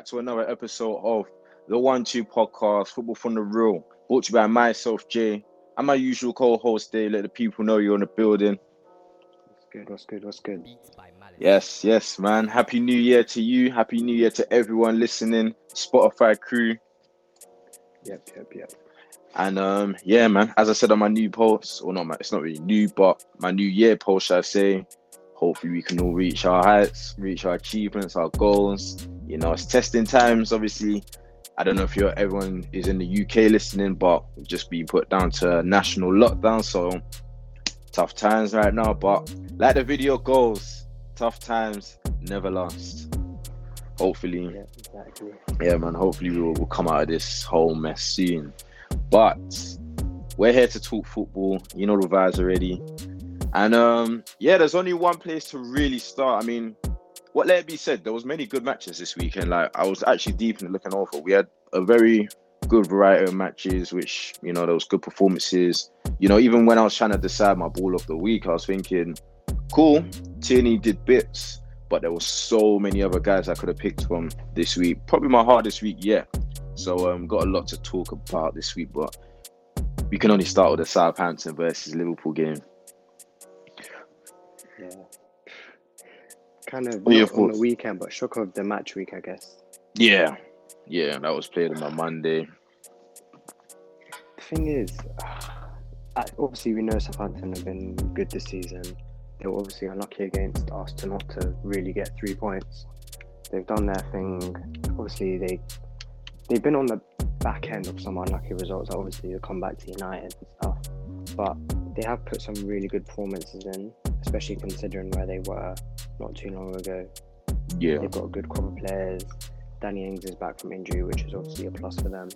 yes, people. Welcome back to another episode of the One Two Podcast, Football from the Real, brought to you by myself, Jay, and my usual co-host, Dave. Let the people know you're in the building. What's good? What's good? What's good? Yes, yes, man. Happy New Year to you. Happy New Year to everyone listening. Spotify crew, Yep, yep, yep. and um, yeah, man. As I said on my new post, or not, my, it's not really new, but my New Year post, should I say? Hopefully, we can all reach our heights, reach our achievements, our goals. You know, it's testing times. Obviously, I don't know if you're everyone is in the UK listening, but we've just been put down to national lockdown, so tough times right now. But like the video goes, tough times never last. Hopefully, Yeah, exactly. yeah, man. Hopefully, we'll, we'll come out of this whole mess soon. But we're here to talk football. You know the vibes already. And um, yeah, there's only one place to really start. I mean, what let it be said, there was many good matches this weekend. Like I was actually deep in looking over. We had a very good variety of matches, which you know there was good performances. You know, even when I was trying to decide my ball of the week, I was thinking, cool, Tierney did bits, but there was so many other guys I could have picked from this week. Probably my hardest week yet. So um, got a lot to talk about this week, but we can only start with the Southampton versus Liverpool game. Kind of What are your not on the weekend, but shook of the match week, I guess. Yeah, yeah, that was played on my Monday. The thing is, obviously we know Southampton have been good this season. They were obviously unlucky against Arsenal not to really get three points. They've done their thing. Obviously they they've been on the back end of some unlucky results. Obviously the comeback to United and stuff, but they have put some really good performances in, especially considering where they were not too long ago. Yeah, They've got a good crop of players. Danny Ings is back from injury, which is obviously a plus for them.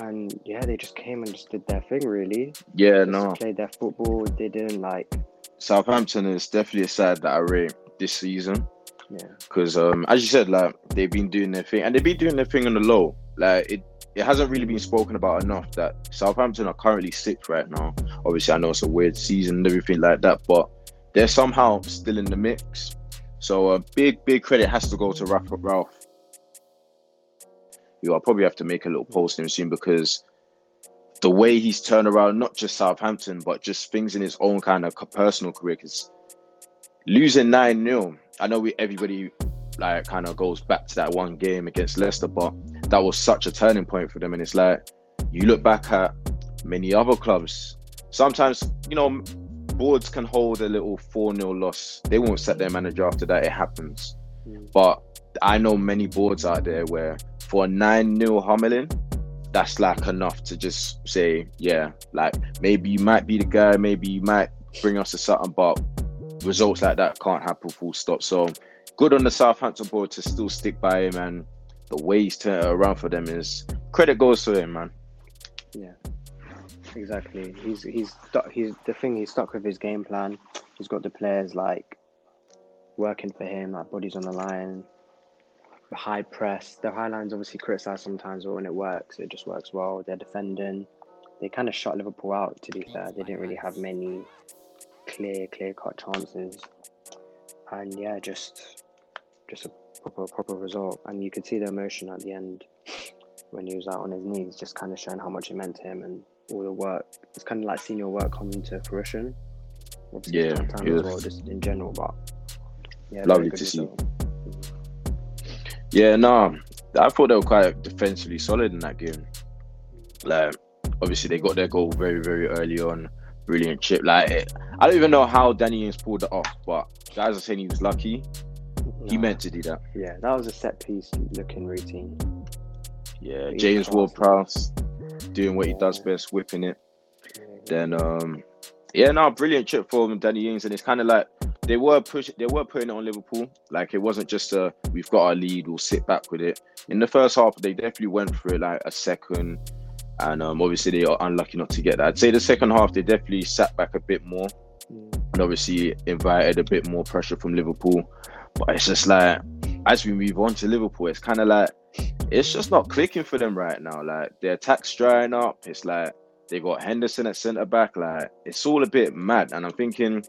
And yeah, they just came and just did their thing, really. yeah, Just no. played their football. They didn't like, Southampton is definitely a side that I rate this season yeah, because, um, as you said, like they've been doing their thing and they've been doing their thing on the low. Like it, it hasn't really been spoken about enough that Southampton are currently sixth right now. Obviously, I know it's a weird season and everything like that, but they're somehow still in the mix. So a big, big credit has to go to Ralph. Ralph. You, I'll probably have to make a little post him soon because the way he's turned around not just Southampton, but just things in his own kind of personal career. Because losing nine 0 I know we everybody like kind of goes back to that one game against Leicester, but that was such a turning point for them. And it's like you look back at many other clubs. Sometimes you know boards can hold a little four 0 loss. They won't set their manager after that. It happens. Mm. But I know many boards out there where for a 9 0 Hummerlin, that's like enough to just say, yeah, like maybe you might be the guy, maybe you might bring us to something, but results like that can't happen full stop. So good on the Southampton board to still stick by him and the way he's turned it around for them is credit goes to him, man. yeah, exactly. He's he's he's the thing. He's stuck with his game plan. He's got the players like working for him, like bodies on the line, the high press. The high line's obviously criticised sometimes, but when it works, it just works well. They're defending. They kind of shut Liverpool out. To be fair, they didn't really have many clear, clear cut chances, and yeah, just just a proper, proper result. And you could see the emotion at the end when he was out on his knees, just kind of showing how much it meant to him and all the work. It's kind of like seeing your work come into fruition. Obviously, Yeah, time it as was- well, just in general, but yeah, Lovely to see. Yeah, no, I thought they were quite defensively solid in that game. Like, obviously, they got their goal very, very early on. Brilliant chip. Like, it, I don't even know how Danny Ings pulled it off, but guys are saying he was lucky. He meant to do that. Yeah, that was a set piece looking routine. Yeah, James class. Ward-Prowse doing what he does best, whipping it. Then, um, yeah, no, brilliant chip for him, Danny Ings, and it's kind of like they were pushing, they were putting it on Liverpool. Like it wasn't just a we've got our lead, we'll sit back with it. In the first half, they definitely went for it like a second, and um, obviously they are unlucky not to get that. I'd say the second half they definitely sat back a bit more. And obviously invited a bit more pressure from Liverpool. But it's just like as we move on to Liverpool, it's kind of like it's just not clicking for them right now. Like their attack's drying up. It's like they got Henderson at centre back. Like it's all a bit mad. And I'm thinking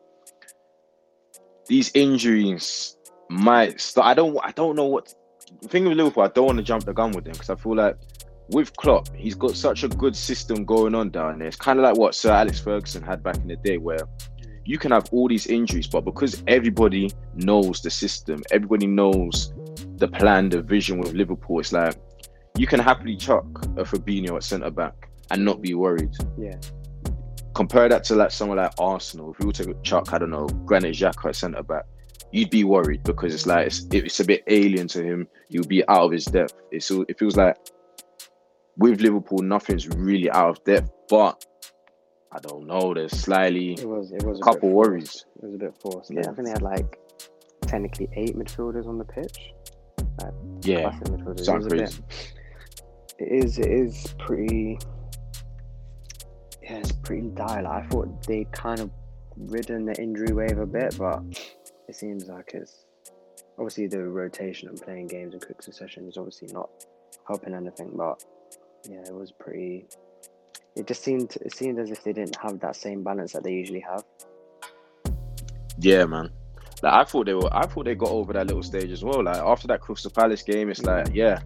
these injuries might start. I don't. I don't know what. The thing with Liverpool, I don't want to jump the gun with them because I feel like with Klopp, he's got such a good system going on down there. It's kind of like what Sir Alex Ferguson had back in the day, where you can have all these injuries, but because everybody knows the system, everybody knows the plan, the vision with Liverpool, it's like you can happily chuck a Fabinho at centre back and not be worried. Yeah. Compare that to like someone like Arsenal. If you were to chuck, I don't know, Granit Xhaka at centre back, you'd be worried because it's like it's, it's a bit alien to him. You'll be out of his depth. It's it feels like with Liverpool, nothing's really out of depth, but I don't know. There's slightly It was it was a couple worries. It was a bit forced. Yeah. I think they had like technically eight midfielders on the pitch. Yeah, midfielders. It sounds was a crazy. bit- It is. It is pretty. Yeah, it's pretty dire. Like, I thought they kind of ridden the injury wave a bit, but it seems like it's obviously the rotation and playing games in quick succession is obviously not helping anything. But yeah, it was pretty. It just seemed. It seemed as if they didn't have that same balance that they usually have. Yeah, man. Like I thought they were. I thought they got over that little stage as well. Like after that Crystal Palace game, it's like, yeah,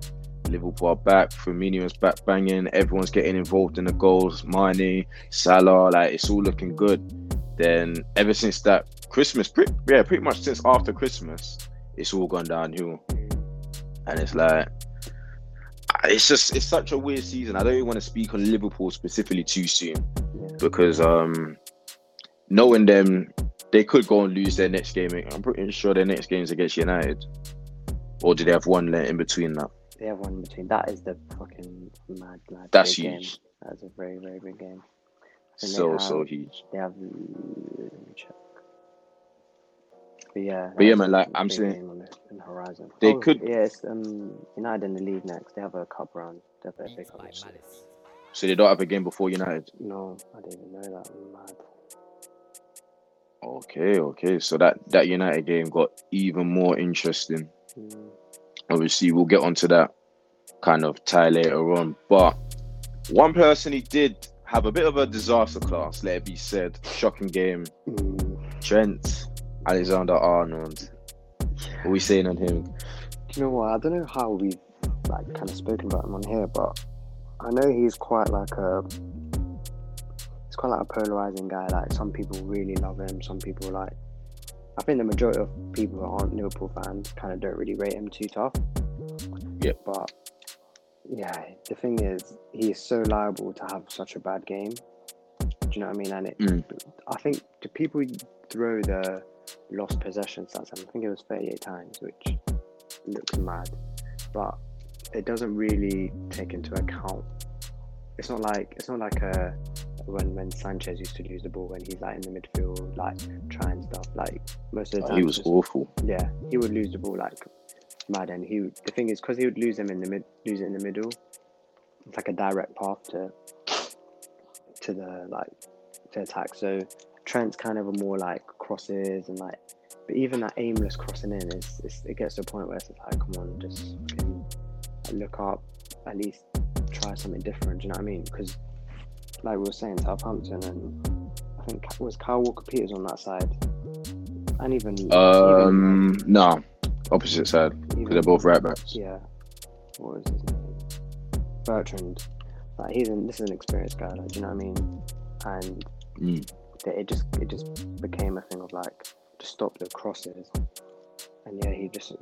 Liverpool are back. Firmino's back banging. Everyone's getting involved in the goals. Mane, Salah, like it's all looking good. Then ever since that Christmas, yeah, pretty much since after Christmas, it's all gone downhill. And it's like, it's just it's such a weird season. I don't even want to speak on Liverpool specifically too soon because um, knowing them, they could go and lose their next game. I'm pretty sure their next game is against United, or do they have one in between that? They have one in between. That is the fucking mad, mad. That's big game. huge. That's a very, very big game. And So have- so huge. They have. Let me check. But yeah. But yeah, man, like, I'm saying, on the, on the horizon. they Oh, could- Yeah, um United in the league next. They have a cup round. They have a FA Cup. So they don't have a game before United. No, I didn't even know that. Mad. Okay, okay. So that that United game got even more interesting. Mm, Obviously, we'll get onto that kind of tie later on. But one person he did have a bit of a disaster class. Let it be said. Shocking game. mm. Trent Alexander Arnold. What are we saying on him? Do you know what? I don't know how we've like kind of spoken about him on here, but I know he's quite like a he's quite like a polarizing guy. Like some people really love him, some people like. I think the majority of people who aren't Liverpool fans kind of don't really rate him too tough. Yeah. But yeah, the thing is, he is so liable to have such a bad game. Do you know what I mean? And it, Mm. I think the people throw the lost possession stats. I think it was 38 times, which looks mad, but it doesn't really take into account. It's not like it's not like a when when Sanchez used to lose the ball when he's like in the midfield, like trying stuff. Like most of the oh, time, He was just- awful. yeah, he would lose the ball like mad, and he would, the thing is because he would lose them in the mid, lose it in the middle. It's like a direct path to to the like to attack. So Trent's kind of a more like crosses and like, but even that aimless crossing in is, is it gets to a point where it's like, come on, just fucking, like, look up, at least try something different. Do you know what I mean? Because like we were saying, Southampton and I think was Kyle Walker Peters on that side, and even Um, no, opposite side because they're both right backs. yeah, what was his name? Bertrand. Like he's an, this is an experienced guy. Like, do you know what I mean? And Mm. That it just it just became a thing of like to stop the crosses. And yeah, he just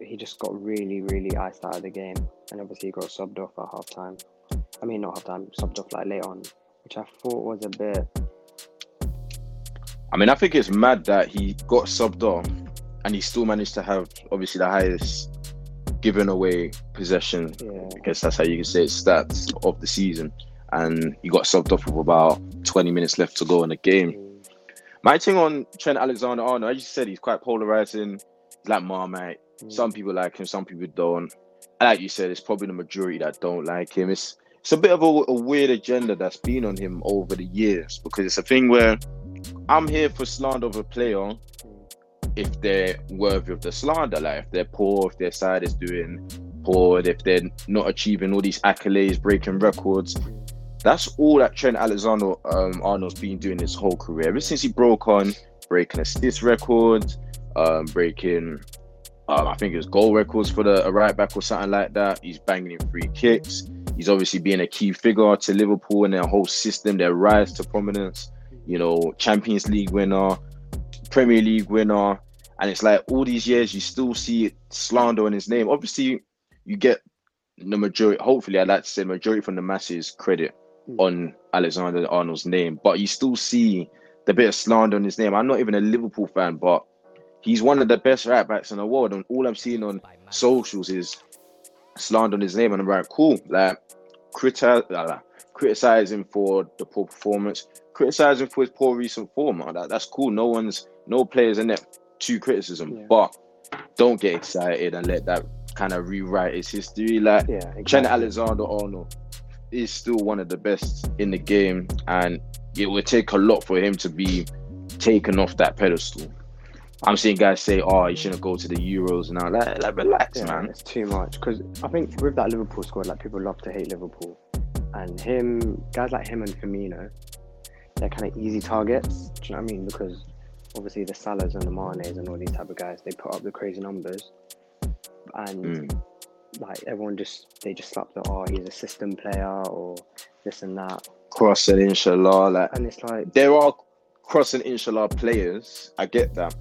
he just got really really iced out of the game, and obviously he got subbed off at half time. I mean not half time, subbed off like late on, which I thought was a bit. I mean, I think it's mad that he got subbed off and he still managed to have obviously the highest given away possession. Yeah, I guess that's how you can say it, stats of the season. And he got subbed off with about 20 minutes left to go in the game. My thing on Trent Alexander Arnold, I just said he's quite polarizing. He's like Marmite. Some people like him, some people don't. Like you said, it's probably the majority that don't like him. It's it's a bit of a, a weird agenda that's been on him over the years because it's a thing where I'm here for slander of a player if they're worthy of the slander, like if they're poor, if their side is doing poor, if they're not achieving all these accolades, breaking records. That's all that Trent Alexander um, Arnold's been doing his whole career. Ever since he broke on breaking assist records, um, breaking um, I think it was goal records for the right back or something like that. He's banging in free kicks. He's obviously being a key figure to Liverpool and their whole system, their rise to prominence. You know, Champions League winner, Premier League winner, and it's like all these years you still see slander on his name. Obviously, you get the majority. Hopefully, I'd like to say majority from the masses credit. On Alexander Arnold's name, but you still see the bit of slander on his name. I'm not even a Liverpool fan, but he's one of the best right backs in the world, and all I'm seeing on socials is slander on his name, and I'm like, cool, like criticize, uh, criticize him for the poor performance, criticize him for his poor recent form. That, that's cool. No one's, no players in it to criticism, Yeah. but don't get excited and let that kind of rewrite his history. Like Yeah, Trent. Alexander Arnold is still one of the best in the game, and it would take a lot for him to be taken off that pedestal. I'm seeing guys say, "Oh, he shouldn't go to the Euros now." Like, like relax, Yeah, man. it's too much. Because I think with that Liverpool squad, like people love to hate Liverpool, and him, guys like him and Firmino, they're kind of easy targets. Do you know what I mean? Because obviously the Salahs and the Manes and all these type of guys, they put up the crazy numbers, and Mm. Like everyone just they just slap the oh he's a system player or this and that, Cross and inshallah, like and it's like there are cross and inshallah players. I get that,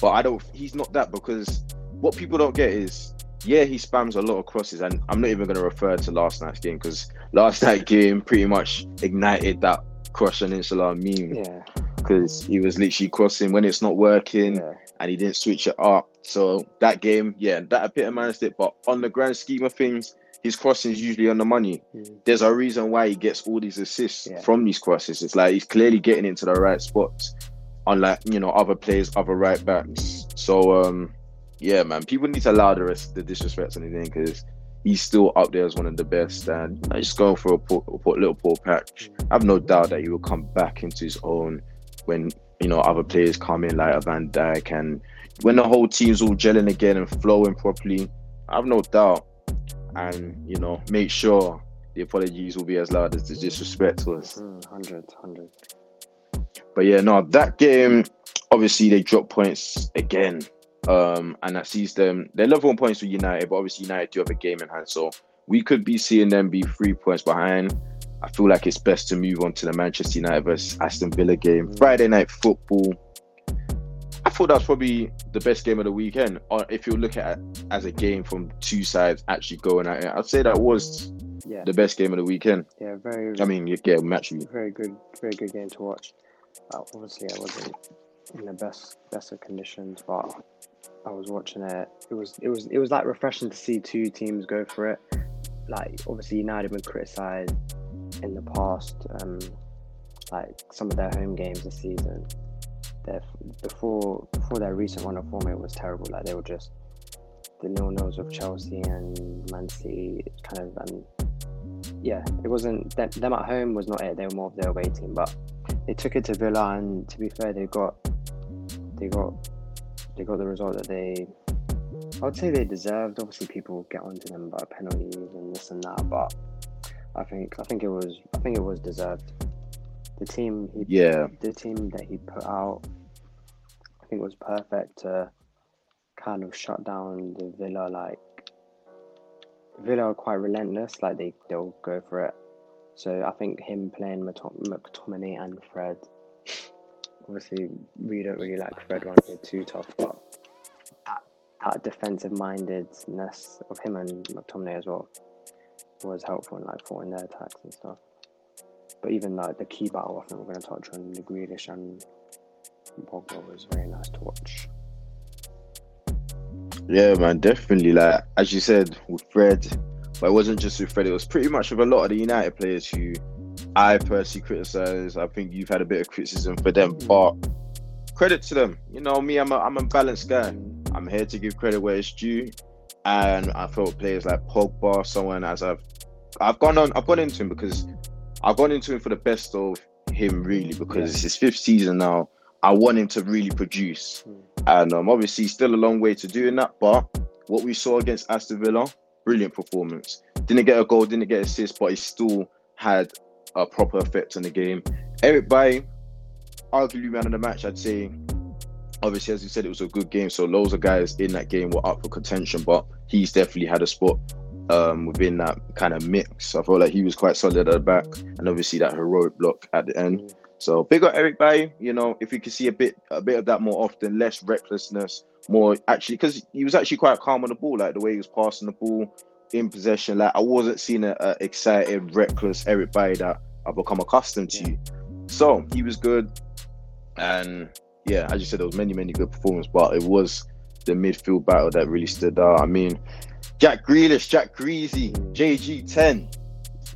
but I don't. He's not that because what people don't get is, yeah, he spams a lot of crosses, and I'm not even going to refer to last night's game because last night game pretty much ignited that cross and inshallah meme yeah, because he was literally crossing when it's not working yeah, and he didn't switch it up. So that game, yeah, that epitomized it. But on the grand scheme of things, his crossing is usually on the money. Mm. There's a reason why he gets all these assists Yeah. from these crosses. It's like he's clearly getting into the right spots, unlike you know other players, other right backs. So um, yeah, man, people need to allow the rest the disrespect on his name because he's still up there as one of the best. And I just going for a, poor, a poor- little poor patch. I have no doubt that he will come back into his own when you know other players come in like a Van Dijk and when the whole team's all gelling again and flowing properly. I have no doubt, and you know make sure the apologies will be as loud as the disrespect was. Mm, hundred, hundred. But yeah, no, that game obviously they dropped points again. Um, and that sees them they're level on points with United, but obviously United do have a game in hand. So we could be seeing them be three points behind. I feel like it's best to move on to the Manchester United versus Aston Villa game. Friday night football. I thought that was probably the best game of the weekend. Or if you look at it as a game from two sides actually going at it, I'd say that was Yeah, the best game of the weekend. yeah, very. I mean, yeah, match very good, very good game to watch. Uh, obviously, I wasn't in the best best of conditions, but I was watching it. It was it was it was like refreshing to see two teams go for it. Like obviously, United have been criticised in the past, um, like some of their home games this season. Their before before their recent run of form, it was terrible. Like they were just the nil nils of Chelsea and Man City, kind of and yeah, it wasn't them, them at home was not it. They were more of their away team, but they took it to Villa, and to be fair, they got they got they got the result that they. I would say they deserved. Obviously, people get onto them about penalties and this and that, but I think I think it was I think it was deserved. The team he Yeah. the team that he put out, I think was perfect to kind of shut down the Villa. Like Villa are quite relentless. Like they they'll go for it. So I think him playing McTominay and Fred. Obviously, we don't really like Fred here too tough, but that, that defensive mindedness of him and McTominay as well was helpful in like thwarting their attacks and stuff. But even like the key battle, I think we're going to touch on the Grealish and Pogba was very nice to watch. Yeah, man, definitely. Like as you said with Fred, but it wasn't just with Fred. It was pretty much with a lot of the United players who I personally criticize. I think you've had a bit of criticism for them, mm. but credit to them. You know, me, I'm a I'm a balanced guy. I'm here to give credit where it's due, and I felt players like Pogba, someone as I've I've gone on, I've gone into him because I've gone into him for the best of him, really, because it's his fifth season now. I want him to really produce, Mm. and um, obviously, still a long way to doing that. But what we saw against Aston Villa, brilliant performance. Didn't get a goal, didn't get assist, but he still had a proper effect on the game. Eric Bailly, arguably man of the match, I'd say. obviously, as you said, it was a good game. So loads of guys in that game were up for contention, but he's definitely had a spot um, within that kind of mix. I felt like he was quite solid at the back, and obviously that heroic block at the end. So big up Eric Bailly. You know, if we could see a bit a bit of that more often, less recklessness, more actually, because he was actually quite calm on the ball, like the way he was passing the ball in possession. Like I wasn't seeing a, a excited, reckless Eric Bailly that I've become accustomed to. So he was good, and yeah, as you said, there was many, many good performances, but it was the midfield battle that really stood out. I mean, Jack Grealish, Jack Greasy, JG10.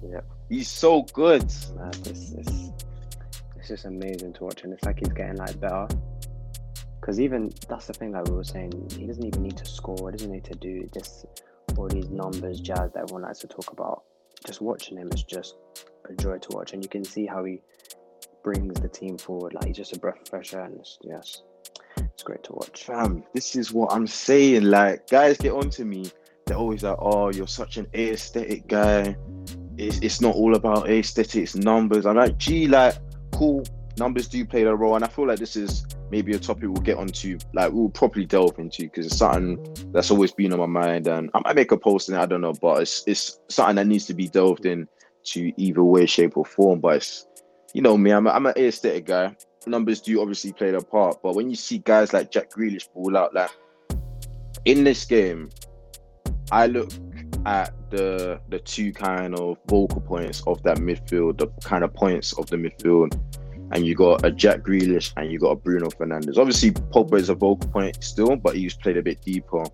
Yeah. He's so good. Man, it's, it's, it's just amazing to watch, and it's like he's getting like better. Because even that's the thing that we were saying, he doesn't even need to score. He doesn't need to do just all these numbers, jazz that everyone likes to talk about. Just watching him is just a joy to watch, and you can see how he brings the team forward. Like he's just a breath of fresh air, and it's, yes, it's great to watch. Fam, this is what I'm saying. Like, guys get onto me. They're always like, oh, you're such an aesthetic guy. It's, it's not all about aesthetics, numbers. I'm like, gee, like, cool. Numbers do play a role. And I feel like this is maybe a topic we'll get onto, like, we'll probably delve into because it's something that's always been on my mind. And I might make a post in it, I don't know, but it's, it's something that needs to be delved in to either way, shape, or form. But it's, you know me, I'm, a, I'm an aesthetic guy. Numbers do obviously play their part, but when you see guys like Jack Grealish ball out, like in this game, I look at the the two kind of vocal points of that midfield, the kind of points of the midfield, and you got a Jack Grealish and you got a Bruno Fernandes. Obviously, Pogba is a vocal point still, but he's played a bit deeper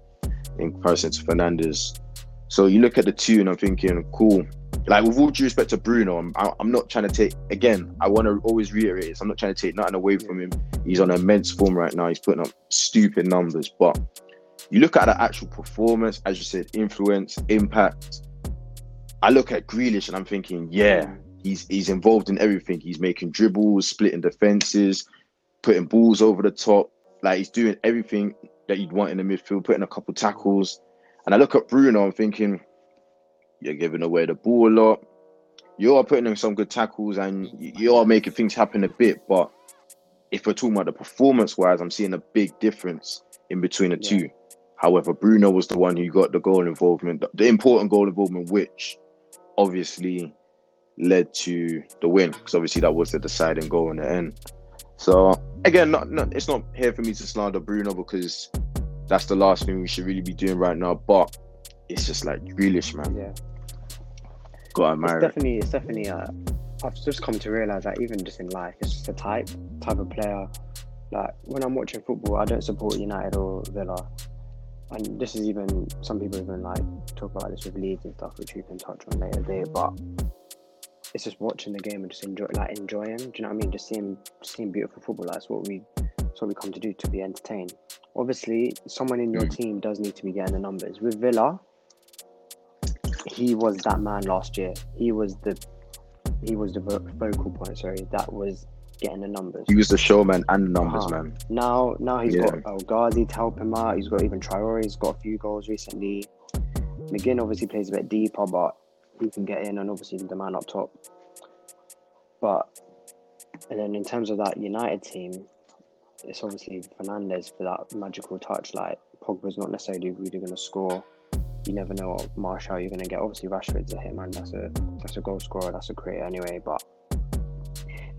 in comparison to Fernandes. So you look at the two, and I'm thinking, cool like with all due respect to Bruno, I'm, I'm not trying to take again. I want to always reiterate this. I'm not trying to take nothing away from him. He's on immense form right now. He's putting up stupid numbers, but you look at the actual performance, as you said, influence, impact. I look at Grealish and I'm thinking, yeah, he's he's involved in everything. He's making dribbles, splitting defenses, putting balls over the top. Like he's doing everything that you'd want in the midfield, putting a couple tackles. And I look at Bruno, I'm thinking, you're giving away the ball a lot. You are putting in some good tackles and you are making things happen a bit. But if we're talking about the performance wise, I'm seeing a big difference in between the yeah. two. However, Bruno was the one who got the goal involvement, the important goal involvement, which obviously led to the win because obviously that was the deciding goal in the end. So again, not, not, it's not here for me to slander Bruno because that's the last thing we should really be doing right now. But it's just like Grealish, man. Yeah. Got to It's definitely, it's definitely. Uh, I've just come to realize that even just in life, it's just a type, type of player. Like when I'm watching football, I don't support United or Villa, and this is even some people even like talk about this with Leeds and stuff, which we can touch on later Dave. But it's just watching the game and just enjoy, like enjoying. Do you know what I mean? Just seeing, seeing beautiful football. That's what we, that's what we come to do to be entertained. Obviously, someone in your mm. team does need to be getting the numbers. With Villa, he was that man last year. He was the he was the vocal point. Sorry, that was getting the numbers. He was the showman and the numbers uh-huh. man. Now, now he's yeah. got El Ghazi to help him out. He's got even Traore. He's got a few goals recently. McGinn obviously plays a bit deeper, but he can get in, and obviously the man up top. But and then in terms of that United team, it's obviously Fernandes for that magical touch. Like Pogba's not necessarily really going to score you never know what Martial you're going to get. Obviously, Rashford's a hitman. That's a that's a goal scorer. That's a creator anyway. But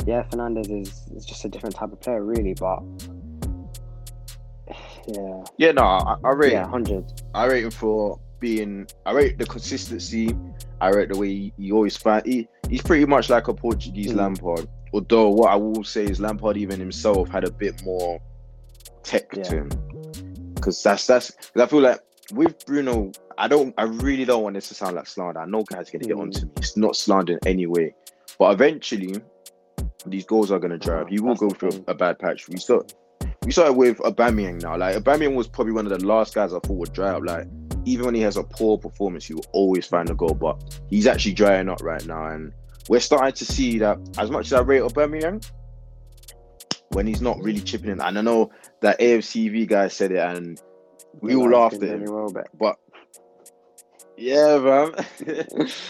yeah, Fernandes is, is just a different type of player, really. But yeah, yeah, no, I, I rate yeah, hundred. I rate him for being. I rate the consistency. I rate the way he, he always find. He, he's pretty much like a Portuguese mm. Lampard. Although what I will say is Lampard even himself had a bit more tech yeah. to him. Because that's that's. Cause I feel like with Bruno, I don't, I really don't want this to sound like slander. I know guys are gonna get mm. onto me. It's not slander in any way, but eventually, these goals are gonna dry up. You will go through a bad patch. We start, we started with Aubameyang now. Like Aubameyang was probably one of the last guys I thought would dry up. Like even when he has a poor performance, he will always find a goal. But he's actually drying up right now, and we're starting to see that as much as I rate Aubameyang, when he's not really chipping in. And I know that AFTV guy said it, and we all laughed at him. Well, but, but yeah, man.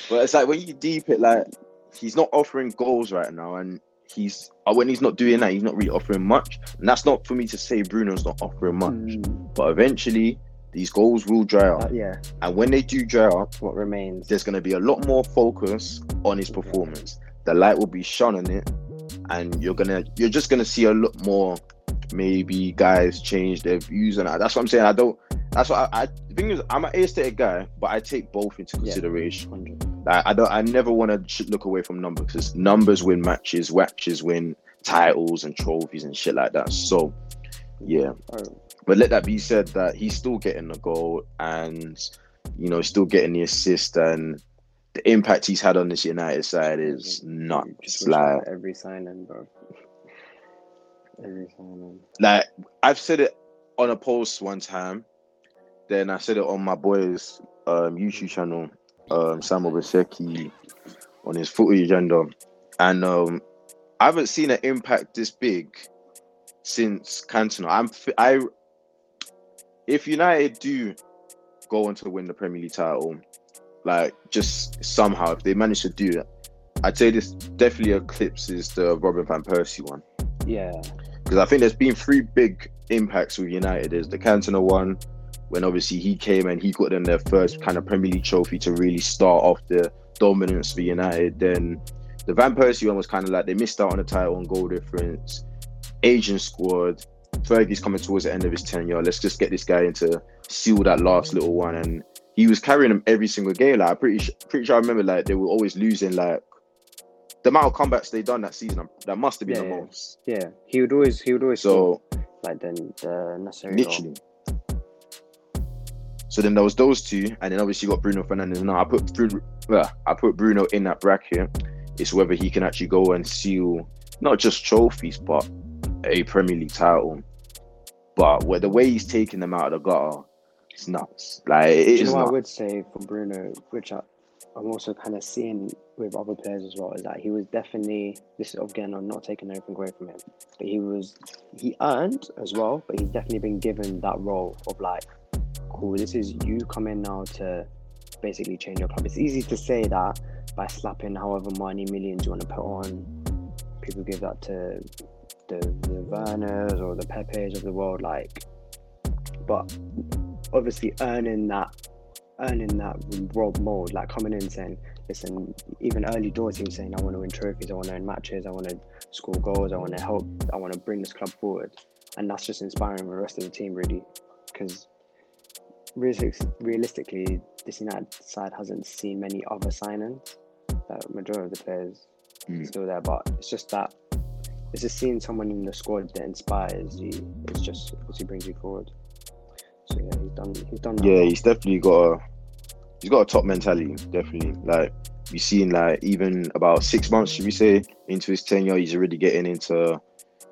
but it's like when you deep it, like he's not offering goals right now, and he's uh, when he's not doing that, he's not really offering much. And that's not for me to say Bruno's not offering much, Mm, but eventually these goals will dry up. uh, yeah, And when they do dry up, what remains? there's going to be a lot more focus on his performance. The light will be shone on it, and you're gonna you're just gonna see a lot more. Maybe guys change their views and. That's what I'm saying. I don't. That's what I. I the thing is, I'm an aesthetic guy, but I take both into consideration. 100. Like, I don't. I never want to look away from numbers because numbers win matches, matches win titles and trophies and shit like that. So, yeah. But let that be said that he's still getting the goal and you know still getting the assist and the impact he's had on this United side is not just nuts. Like, every signing, bro. Every signing. like I've said it on a post one time, then I said it on my boy's um, YouTube channel, um, Samuel Basecki, on his footy agenda, and um, I haven't seen an impact this big since Cantona. I'm I if United do go on to win the Premier League title, like just somehow if they manage to do it, I'd say this definitely eclipses the Robin van Persie one Yeah, because I think there's been three big impacts with United. There's the Cantona one, when obviously he came and he got them their first kind of Premier League trophy to really start off the dominance for United. Then the Van Persie one was kind of like they missed out on the title and goal difference. Asian squad. Fergie's coming towards the end of his tenure. Let's just get this guy into seal that last little one. And he was carrying them every single game. Like I'm pretty sure, pretty sure I remember like they were always losing like the amount of comebacks they done that season. That must have been Yeah, the most. yeah. He would always, he would always So score, like the the uh, necessary. goal. So then there was those two, and then obviously you got Bruno Fernandes. Now I put Bruno, well, I put Bruno in that bracket. It's whether he can actually go and seal not just trophies, but a Premier League title. But where the way he's taking them out of the gutter, it's nuts. Like it you know what I would say for Bruno, which I, I'm also kind of seeing with other players as well, is that he was definitely this is again I'm not taking anything away from him, but he was he earned as well, but he's definitely been given that role of like, cool, this is you coming now to basically change your club. It's easy to say that by slapping however many millions you want to put on. People give that to the the Werners or the Pepes of the world, like, but obviously earning that earning that role mold, like coming in saying, listen, even early doors, he was saying, I want to win trophies, I want to win matches, I want to score goals, I want to help, I want to bring this club forward. And that's just inspiring the rest of the team, really. Because realistically, this United side hasn't seen many other signings. That majority of the players Mm. still there, but it's just that it's just seeing someone in the squad that inspires you. It's just obviously brings you forward. So yeah, he's done. He's done. Yeah, he's definitely got a he's got a top mentality, definitely. Like we've seen like even about six months, should we say, into his tenure, he's already getting into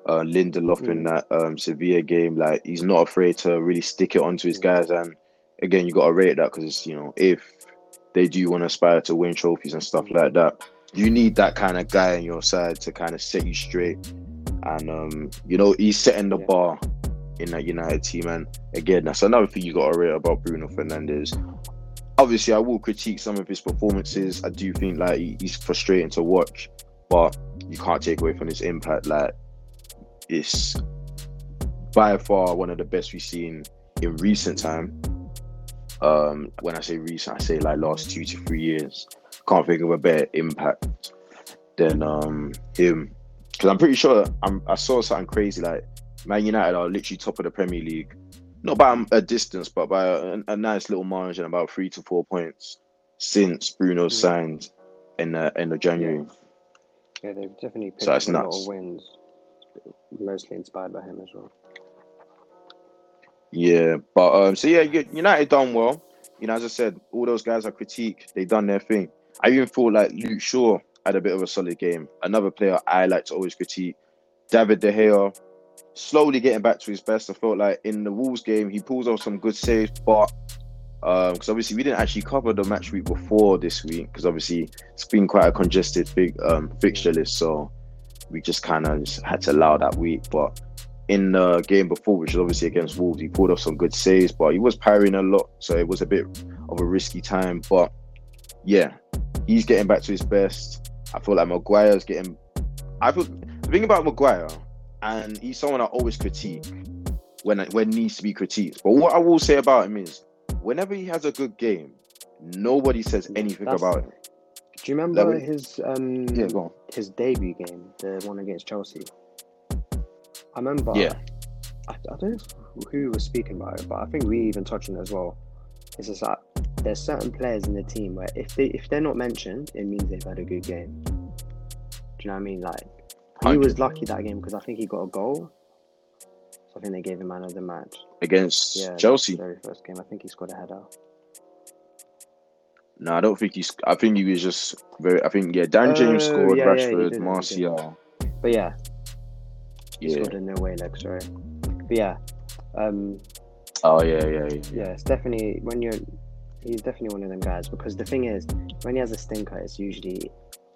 uh Lindelof in Mm. that um Sevilla game. Like he's not afraid to really stick it onto his guys and again you gotta rate that because you know, if they do want to aspire to win trophies and stuff like that, you need that kind of guy on your side to kind of set you straight. And um, you know, he's setting the bar in that United team. And again, that's another thing you got to rate about Bruno Fernandes. Obviously, I will critique some of his performances. I do think like he's frustrating to watch, but you can't take away from his impact. Like it's by far one of the best we've seen in recent time. Um, when I say recent, I say like last two to three years. Can't think of a better impact than um him. Because I'm pretty sure I'm, I saw something crazy like Man United are literally top of the Premier League, not by a distance, but by a, a nice little margin, about three to four points since Bruno Mm. signed in the end of January. Yeah, they've definitely picked So up a lot nuts. of wins, mostly inspired by him as well. Yeah, but um, so yeah, United done well. You know, as I said, all those guys I critique, they done their thing. I even thought like Luke Shaw had a bit of a solid game. Another player I like to always critique, David De Gea, slowly getting back to his best. I felt like in the Wolves game, he pulls off some good saves, but because obviously we didn't actually cover the match week before this week, because obviously it's been quite a congested big um, fixture list, so we just kind of had to allow that week. But in the game before, which was obviously against Wolves, he pulled off some good saves, but he was parrying a lot, so it was a bit of a risky time. But yeah, he's getting back to his best. I feel like Maguire's getting. I feel the thing about Maguire, and he's someone I always critique when when needs to be critiqued. But what I will say about him is, whenever he has a good game, nobody says anything That's- about it. Do you remember Like, his um Yeah, his debut game, the one against Chelsea? I remember. Yeah. I, I don't know who was speaking about it, but I think we even touched on it as well. It's just like there's certain players in the team where if they if they're not mentioned, it means they've had a good game. Do you know what I mean? Like he was lucky that game because I think he got a goal. So I think they gave him man of the match. against Yeah, Chelsea. Very first game, I think he scored a header. No, I don't think he's. I think he was just very. I think yeah, Dan James Oh, scored, yeah, yeah, Rashford, did. Martial. But yeah, Yeah. scored a no way leg. Sorry. But yeah, um, Oh yeah, yeah, yeah. yeah, it's definitely when you're. He's definitely one of them guys because the thing is, when he has a stinker, it's usually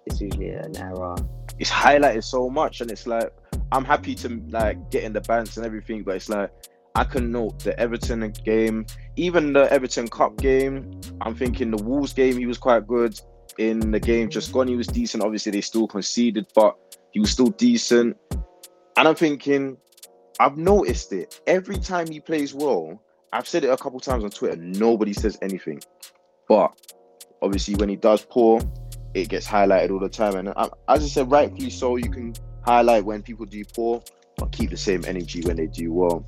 it's usually an error. It's highlighted so much, and it's like I'm happy to like get in the bands and everything, but it's like I can note the Everton game, even the Everton Cup game. I'm thinking the Wolves game, he was quite good. In the game just gone, he was decent. Obviously, they still conceded, but he was still decent. And I'm thinking, I've noticed it every time he plays well. I've said it a couple times on Twitter. Nobody says anything, but obviously when he does poor, it gets highlighted all the time. And I, as I said, rightfully so. You can highlight when people do poor, but keep the same energy when they do well.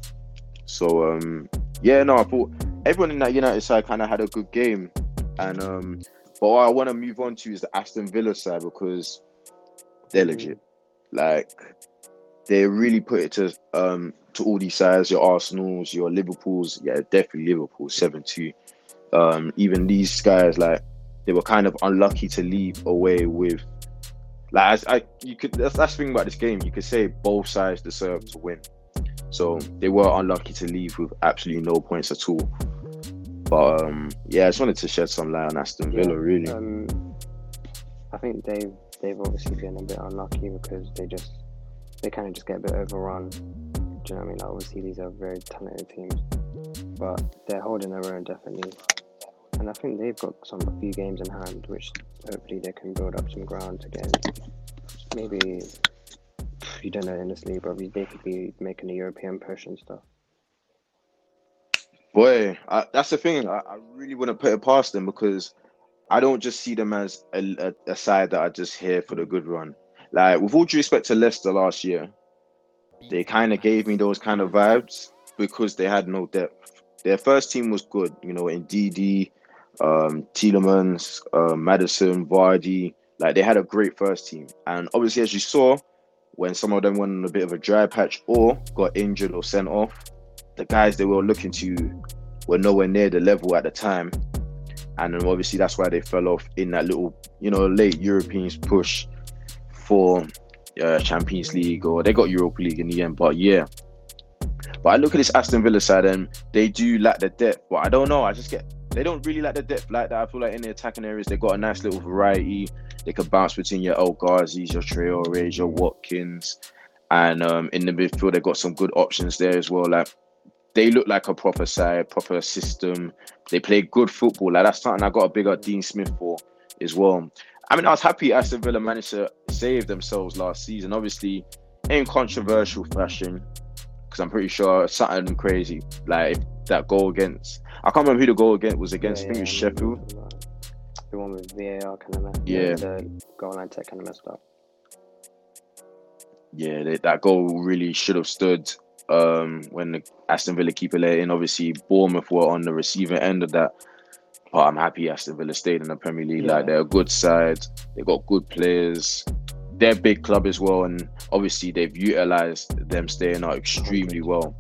So um, yeah, no, I thought everyone in that United side kind of had a good game, and um, but what I want to move on to is the Aston Villa side because they're legit. Like they really put it to um to all these sides, your Arsenals, your Liverpools, yeah, definitely Liverpool seven two. Um, even these guys like they were kind of unlucky to leave away with. Like as I, you could that's, that's the thing about this game. You could say both sides deserve to win, so they were unlucky to leave with absolutely no points at all. But um, yeah, I just wanted to shed some light on Aston Yeah, Villa. Really, Um, I think they've they've obviously been a bit unlucky because they just they kind of just get a bit overrun. Do you know what I mean? Like, obviously, these are very talented teams, but they're holding their own definitely. And I think they've got some a few games in hand, which hopefully they can build up some ground to get. Maybe you don't know in this league, but they could be making a European push and stuff. boy, I, that's the thing. I, I really wouldn't put it past them because I don't just see them as a, a, a side that are just here for the good run. Like with all due respect to Leicester last year, they kind of gave me those kind of vibes because they had no depth. Their first team was good, you know, Ndidi, um, Tielemans, uh, Maddison, Vardy. Like they had a great first team, and obviously, as you saw, when some of them went on a bit of a dry patch or got injured or sent off, the guys they were looking to were nowhere near the level at the time, and then obviously that's why they fell off in that little, you know, late Europeans push for uh, Champions League or they got Europa League in the end. But yeah, but I look at this Aston Villa side and they do lack the depth. But I don't know. I just get they don't really lack the depth like that. I feel like in the attacking areas they got a nice little variety. They could bounce between your El Ghazis, your Traore, your Watkins, and um, in the midfield they got some good options there as well. Like they look like a proper side, proper system. They play good football. Like that's something I got a big up Dean Smith for as well. I mean, I was happy Aston Villa managed to save themselves last season. Obviously, in controversial fashion, because I'm pretty sure something crazy like that goal against. I can't remember who the goal against was against. I think it was Yeah, yeah, Sheffield. The one with VAR kind of messed Yeah. The goal line tech kind of messed up. Yeah, they, that goal really should have stood um, when the Aston Villa keeper let in. Obviously, Bournemouth were on the receiving end of that. But I'm happy Aston Villa stayed in the Premier League. Like they're a good side. They got good players. They're a big club as well, and obviously they've utilized them staying out extremely well.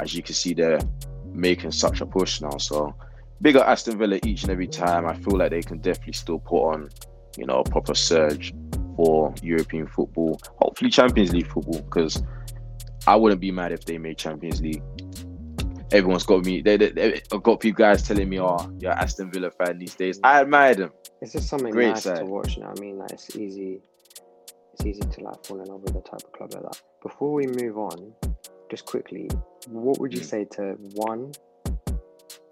As you can see, they're making such a push now. So bigger Aston Villa each and every time. I feel like they can definitely still put on, you know, a proper surge for European football. Hopefully Champions League football, because I wouldn't be mad if they made Champions League. Everyone's got me. They, they, they- I've got people guys telling me, "Oh, you're an Aston Villa fan these days." I admire them. It's just something Great nice to watch. You know what I mean? Like it's easy. It's easy to like fall in love with a type of club like that. Before we move on, just quickly, what would you Mm. say to one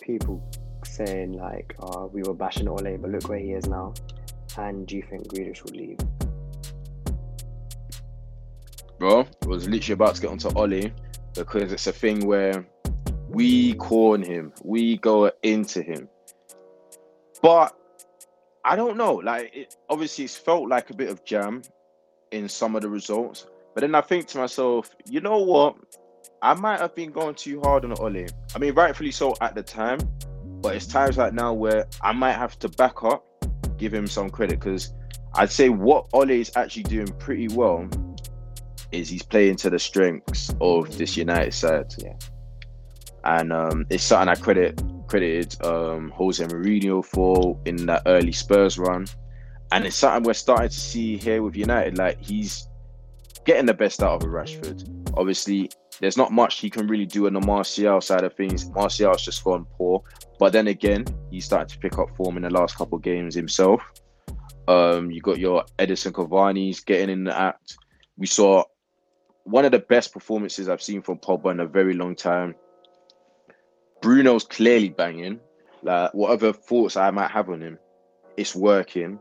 people saying like, "Oh, we were bashing Ole, but look where he is now," and do you think Grealish will leave? bro. I was literally about to get onto Ole because it's a thing where we corn him, we go into him, but I don't know. Like, it, obviously, it's felt like a bit of jam in some of the results, but then I think to myself, you know what? I might have been going too hard on Ole. I mean, rightfully so at the time, but it's times like now where I might have to back up, give him some credit because I'd say what Ole is actually doing pretty well is he's playing to the strengths of this United side. Yeah. And um, it's something I credit credited um, Jose Mourinho for in that early Spurs run. And it's something we're starting to see here with United. Like he's getting the best out of a Rashford. Obviously, there's not much he can really do on the Martial side of things. Martial's just gone poor. But then again, he's starting to pick up form in the last couple of games himself. Um, you got your Edinson Cavani's getting in the act. We saw one of the best performances I've seen from Pogba in a very long time. Bruno's clearly banging. Like whatever thoughts I might have on him, it's working.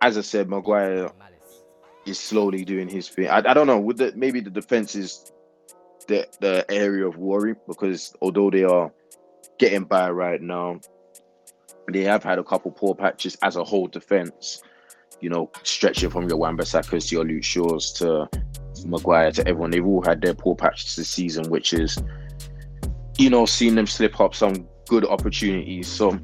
As I said, Maguire is slowly doing his thing. I, I don't know. Would the, maybe the defense is the the area of worry because although they are getting by right now, they have had a couple poor patches as a whole defense. You know, stretching from your Wan-Bissakas to your Luke Shaws to Maguire to everyone. They've all had their poor patches this season, which is, you know, seeing them slip up some good opportunities. So,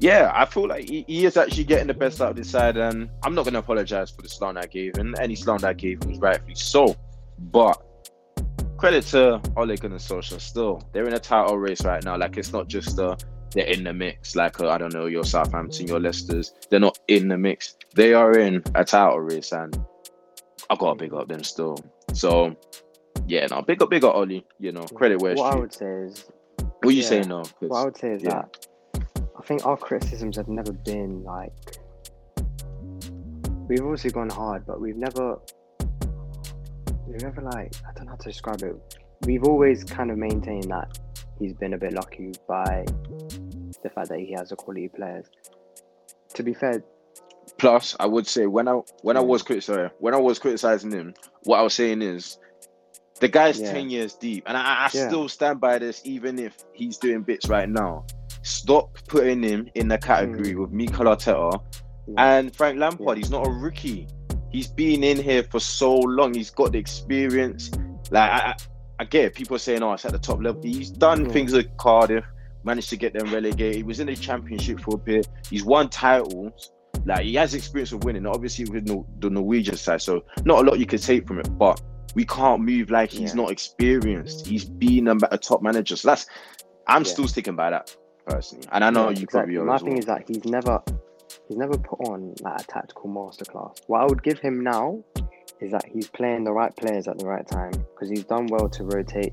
yeah, I feel like he, he is actually getting the best out of this side, and I'm not going to apologize for the slant I gave him. Any slant I gave was rightfully so. But credit to Ole Gunnar Solskjaer still. They're in a title race right now. Like, it's not just uh, they're in the mix. Like, uh, I don't know, your Southampton, your Leicesters. They're not in the mix. They are in a title race, and I've got to big up them still. So, yeah, no, bigger, bigger Ollie. You know, credit where it's What I would say is, What are you yeah, saying now? what I would say is yeah. that I think our criticisms have never been like we've obviously gone hard, but we've never we've never like I don't know how to describe it. We've always kind of maintained that he's been a bit lucky by the fact that he has the quality players. To be fair, Plus, I would say when I when I was criticizing when I was criticizing him, what I was saying is the guy's Yeah. ten years deep, and I, I Yeah. still stand by this, even if he's doing bits right now. Stop putting him in the category mm. with Mikel Arteta yeah, and Frank Lampard. He's not a rookie. He's been in here for so long. He's got the experience. Like I, I, get it. people are saying, "Oh, it's at the top level." He's done things at Cardiff, managed to get them relegated. He was in the Championship for a bit. He's won titles. Like he has experience of winning. Obviously with the Norwegian side, so not a lot you can take from it. But we can't move like he's Yeah. not experienced. He's been a, a top manager. So that's I'm Yeah. still sticking by that personally. And I know Yeah, you probably exactly. are My thing well. is that he's never he's never put on like a tactical masterclass. What I would give him now is that he's playing the right players at the right time because he's done well to rotate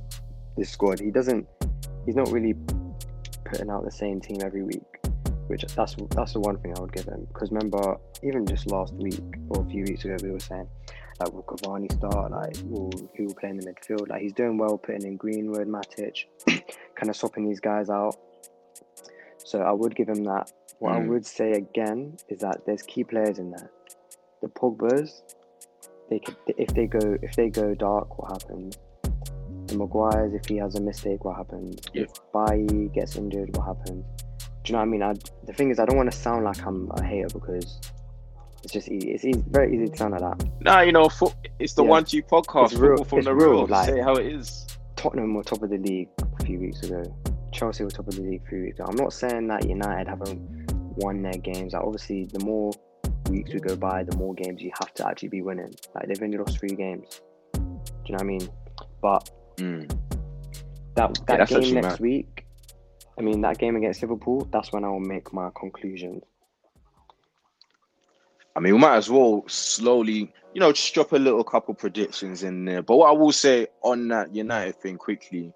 the squad. He doesn't he's not really putting out the same team every week. Which that's that's the one thing I would give him. Because remember, even just last week or a few weeks ago, we were saying like will Cavani start? Like will who will play in the midfield? Like he's doing well putting in Greenwood, Matic, kind of swapping these guys out. So I would give him that. What I Mm. would say again is that there's key players in there. The Pogba's, they could if they go if they go dark, what happens? The Maguires, if he has a mistake, what happens? Yeah. If Bailly gets injured, what happens? Do you know what I mean? I, the thing is, I don't want to sound like I'm a hater because it's just easy. It's easy, very easy to sound like that. Nah, you know, fo- it's the Yeah. one two podcast. It's real- from it's the real, real. like- Say how it is. Tottenham were top of the league a few weeks ago. Chelsea were top of the league a few weeks ago. I'm not saying that United haven't won their games. Like obviously, the more weeks we go by, the more games you have to actually be winning. Like they've only lost three games. Do you know what I mean? But Mm. that Yeah, that that's game next mad. week, I mean that game against Liverpool, that's when I will make my conclusions. I mean, we might as well slowly, you know, just drop a little couple predictions in there. But what I will say on that United thing quickly,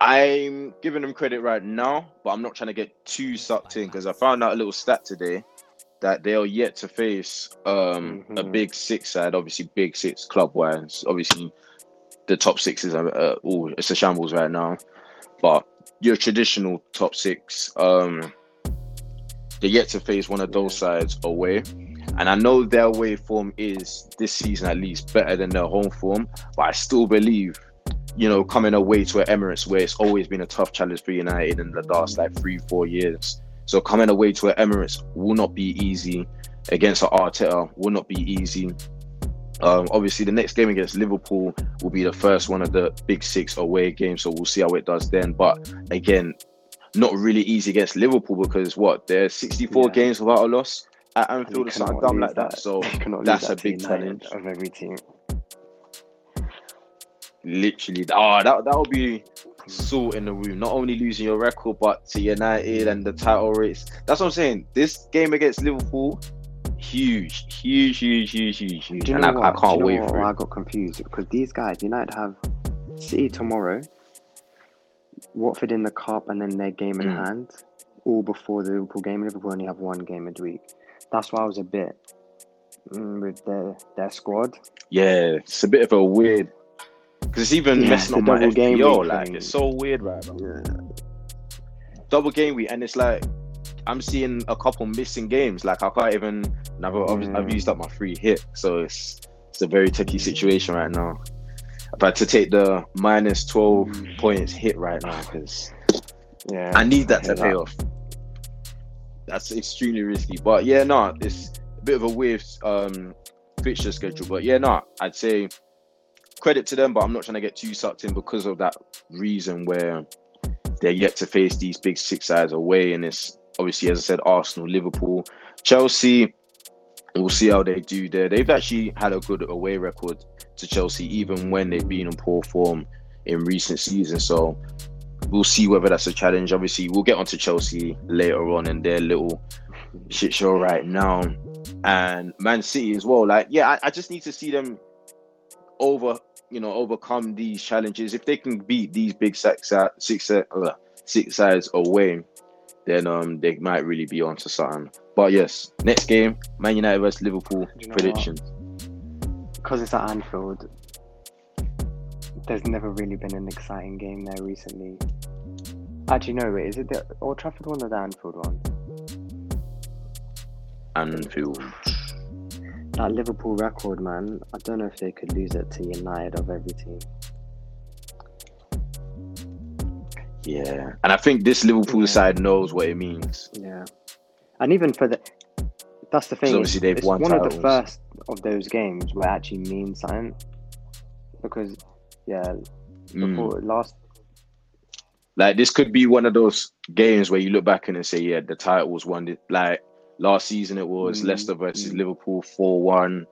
I'm giving them credit right now, but I'm not trying to get too sucked in because I found out a little stat today that they are yet to face um, a Mhm. big six side, obviously big six club wise. Obviously, the top sixes are uh, all it's a shambles right now, but your traditional top six, um, they're yet to face one of those sides away. And I know their away form is this season at least better than their home form, but I still believe, you know, coming away to Emirates where it's always been a tough challenge for United in the last like three, four years. So coming away to Emirates will not be easy against Arteta, will not be easy. Um, obviously, the next game against Liverpool will be the first one of the big six away games, so we'll see how it does then. But again, not really easy against Liverpool because what they're 64 Yeah. games without a loss at Anfield or something dumb like that. So cannot lose that's that a big challenge. of every team. literally, oh, that that would be salt in the room. Not only losing your record, but to United and the title race. That's what I'm saying. This game against Liverpool, huge, huge, huge, huge, huge, huge. And I. I can't wait for I got confused because these guys, United have City tomorrow, Watford in the cup, and then their game in Mm. hand, all before the Liverpool game. Liverpool only have one game a week. That's why I was a bit mm, with their their squad. Yeah, it's a bit of a weird because it's even Yeah, messing up my double game Like thing. it's so weird right now. Yeah. Double game week, and it's like I'm seeing a couple missing games. Like I can't even. I've, I've, I've used up my free hit, so it's it's a very tricky situation right now. I've had to take the minus twelve Mm. points hit right now because Yeah, I need that to hear pay off. That's extremely risky, but yeah, no, it's a bit of a weird um, fixture schedule. But yeah, no, I'd say credit to them, but I'm not trying to get too sucked in because of that reason where they're yet to face these big six sides away, and it's obviously, as I said, Arsenal, Liverpool, Chelsea. We'll see how they do there. They've actually had a good away record to Chelsea, even when they've been in poor form in recent seasons. So we'll see whether that's a challenge. Obviously, we'll get onto Chelsea later on in their little shit show right now, and Man City as well. Like, yeah, I, I just need to see them over, you know, overcome these challenges. If they can beat these big six uh, six uh, six sides away, then um they might really be onto something. But yes, next game, Man United versus Liverpool you know predictions. because it's at Anfield. There's never really been an exciting game there recently. Actually, no, wait, is it the Old Trafford one or the Anfield one? Anfield. That Liverpool record, man. I don't know if they could lose it to United of every team. Yeah, and I think this Liverpool Yeah. side knows what it means. Yeah, and even for the, that's the thing. obviously they've it's won one of the first of those games where it actually means something. Because, yeah, Mm. before last, Like this could be one of those games where you look back and say, yeah, the title was won. Like last season, it was Mm, Leicester versus mm. Liverpool four one.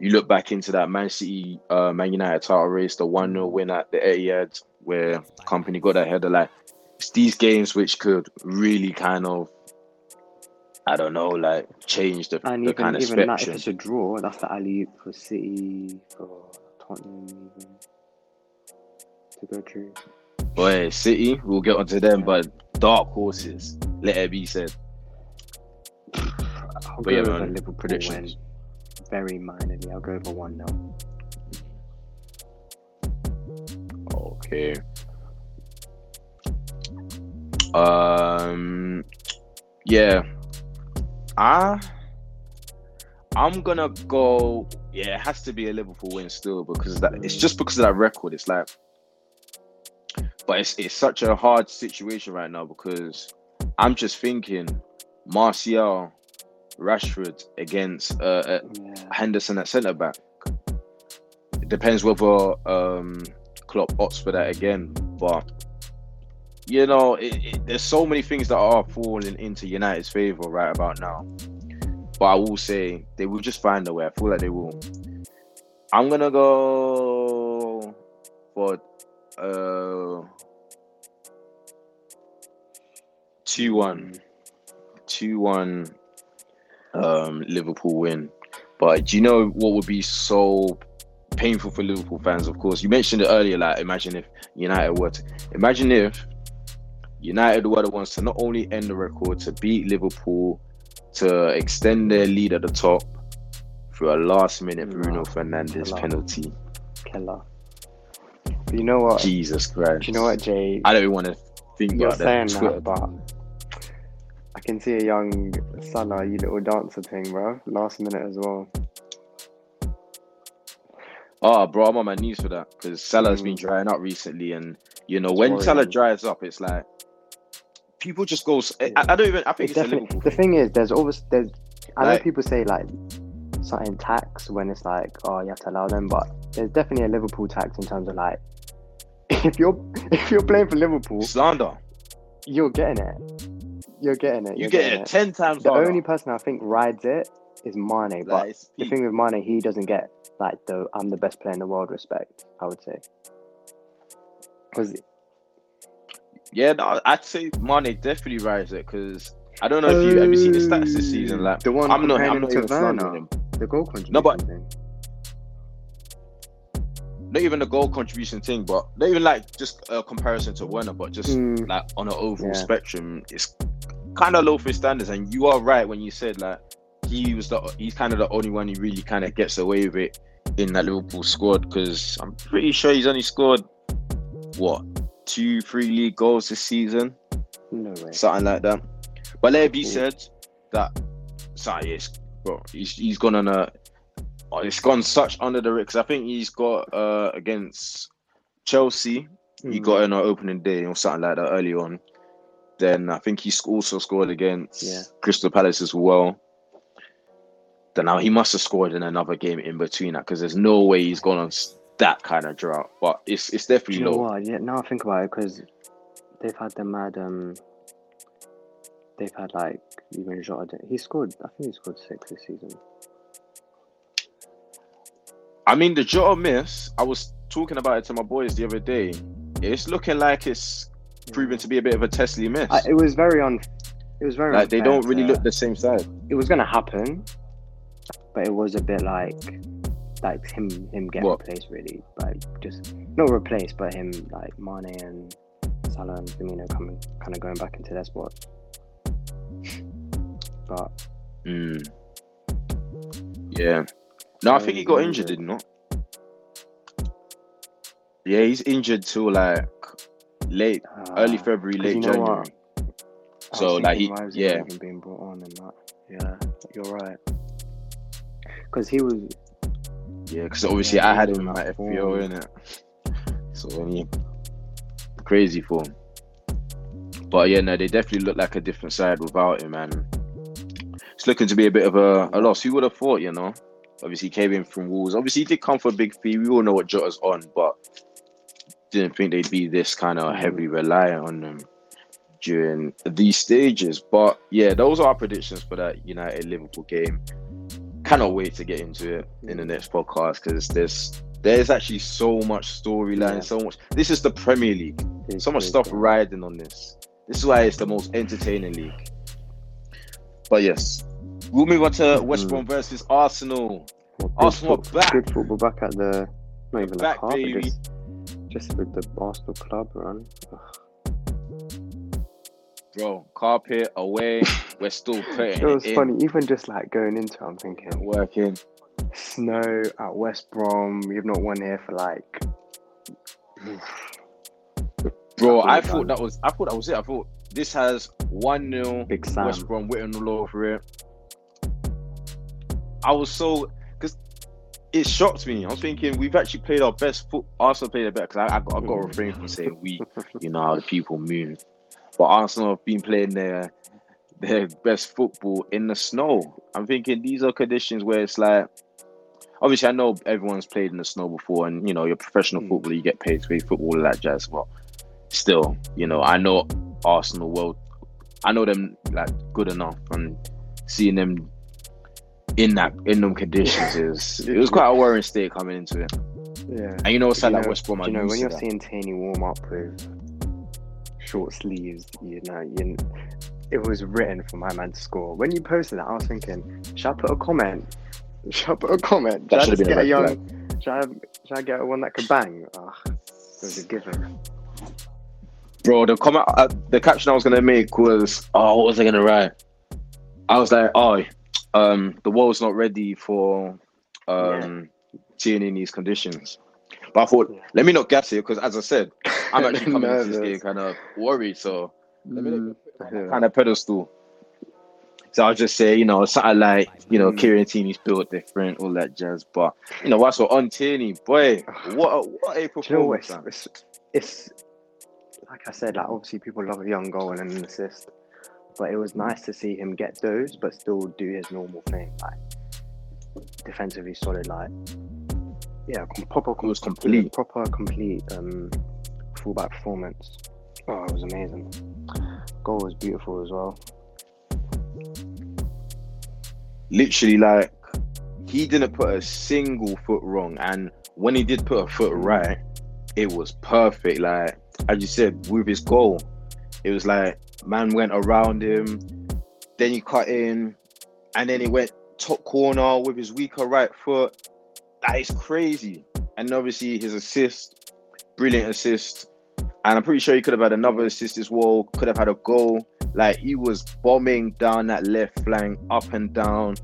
You look back into that Man City, uh, Man United title race, the one 0 win at the Etihad, where company got that header. Like it's these games which could really kind of, I don't know, like change the, and the even kind of even that, if it's a draw, that's the alley for City for Tottenham even to go through. Boy, City, we'll get onto them, but dark horses. Let it be said. I'll But go yeah, over Liverpool predictions. win. Very minorly. I'll go over one 0 Okay. Um. Yeah. I. I'm gonna go. Yeah, it has to be a Liverpool win still because that it's just because of that record. It's like, but it's it's such a hard situation right now because I'm just thinking Martial, Rashford against uh, uh, Yeah. Henderson at centre back. It depends whether um, Klopp opts for that again, but you know, it, it, there's so many things that are falling into United's favour right about now. But I will say they will just find a way. I feel like they will. I'm gonna go for uh two one. 2 1 um, Liverpool win. But do you know what would be so painful for Liverpool fans? Of course, you mentioned it earlier. Like, imagine if United were to, imagine if United were the ones to not only end the record, to beat Liverpool, to extend their lead at the top through a last minute Bruno No, Fernandes killer. penalty. Killer. But you know what? Jesus Christ. Do you know what, Jay? I don't even want to think You're about saying that. Twitter. that, but I can see a young Salah, you little dancer thing, bro. Last minute as well. Oh, bro, I'm on my knees for that because Salah's been Mm. drying up recently, and you know when Salah worrying. dries up, it's like people just go. I don't even. I think It's it's, a definitely the thing. is there's always there's I know Like- people say like something tax when it's like oh you have to allow them, but there's definitely a Liverpool tax in terms of like if you're if you're playing for Liverpool, slander. you're getting it. You're getting it. You you're get getting it ten times. The harder. only person I think rides it is Mane, but Like, it's the peak. thing with Mane, he doesn't get like the I'm the best player in the world respect. I would say because Yeah, no, I'd say Mane definitely rides it because I don't know if you have you seen the stats this season. Like the one I'm not, I'm not even slandering Werner, him. the goal contribution No, but- thing. Not even the goal contribution thing, but not even like just a comparison to Werner, but just Mm, like on an overall Yeah. spectrum, it's kind of low for his standards. And you are right when you said like he was the he's kind of the only one who really kind of gets away with it in that Liverpool squad because I'm pretty sure he's only scored what two, three league goals this season, no way. something like that. But let it be said that sorry, yes, bro, he's he's gone on a it's gone such under the because I think he's got uh against Chelsea. He Mm. got in our opening day or something like that early on. Then I think he also scored against Yeah. Crystal Palace as well. Then now he must have scored in another game in between that because there's no way he's gone on that kind of drought. But it's it's Do definitely you know low. what? Yeah, now I think about it, because they've had the mad. Um, they've had like even Jota. He scored. I think he scored six this season. I mean, the Jota miss. I was talking about it to my boys the other day. It's looking like it's proven to be a bit of a Tesla miss. I, it was very un. It was very. like they don't really to- look the same side. It was gonna happen, but it was a bit like, like him him getting What? replaced really, like just not replaced, but him like Mane and Salah and Firmino coming kind of going back into their spot. But Mm. Yeah. No, I think he got injured, did he not? Yeah, he's injured till like late, early February, late you know January. what? So, like, he- why was he yeah. being brought on and that. Yeah, you're right. Because he was. Yeah, because obviously Yeah, I had him in my FPL in it. So he crazy form. But yeah, no, they definitely look like a different side without him, man. It's looking to be a bit of a, a loss. Who would have thought, you know? Obviously, he came in from Wolves. Obviously, he did come for a big fee. We all know what Jota's on, but didn't think they'd be this kind of Mm. heavily reliant on them during these stages. But yeah, those are our predictions for that United Liverpool game. Cannot wait to get into it in the next podcast because there's there's actually so much storyline, Yeah. so much. This is the Premier League. Big, So much stuff riding on this. This is why it's the most entertaining league. But yes, we'll move on to West Mhm. Brom versus Arsenal. Well, Arsenal foot- back. Good football back at the. Not even back, half, baby. just, just with the Arsenal club run. Ugh. Bro, carpet away. We're still putting It was it in, funny, even just like going into it, I'm thinking, working. snow at West Brom, you've not won here for like. Bro, I thought done. that was I thought that was it. I thought this has one 0 Big Sam. West Brom written all over it. I was so because it shocked me. I was thinking we've actually played our best foot. Arsenal played their best because I, I, got, I got to refrain from saying we. You know how the people move, but Arsenal have been playing their their best football in the snow. I'm thinking these are conditions where it's like. Obviously, I know everyone's played in the snow before, and you know you're a professional Mm. footballer, you get paid to play football, all that jazz. But still, you know, I know Arsenal well. I know them like good enough, and seeing them in that in them conditions is it was quite a worrying state coming into it. Yeah. And you know, Do like that know- West Brom. you know when you're seeing Tierney warm up with short sleeves, you know, you, it was written for my man to score. When you posted that, I was thinking, should I put a comment? Should I put a comment? That Should I just a get a young? Should I, should I get one that could bang? Ah, it was a given. Bro, the comment, uh, the caption I was gonna make was, oh, what was I gonna write? I was like, oh, um, the world's not ready for um seeing in these conditions. But I thought, Yeah. let me not gas it because, as I said, I'm actually coming into this game kind of worried. So let me Mm, not put it on yeah. that kind of pedestal. So I'll just say, you know, something like, you know. Kieran Tierney's built different, all that jazz. But you know, what's on Tierney, boy, what a, what a Do you know what? performance! It's, it's, it's like I said, like obviously people love a young goal and an assist, but it was nice to see him get those, but still do his normal thing, like defensively solid, like yeah, proper, It was complete. proper, complete um, fullback performance. Oh, it was amazing. Goal was beautiful as well. Literally, like he didn't put a single foot wrong, and when he did put a foot right, it was perfect. Like as you said, with his goal, it was like man went around him, then he cut in, and then he went top corner with his weaker right foot. That is crazy. And obviously his assist, brilliant assist. And I'm pretty sure he could have had another assist as well. Could have had a goal. Like he was bombing down that left flank, up and down.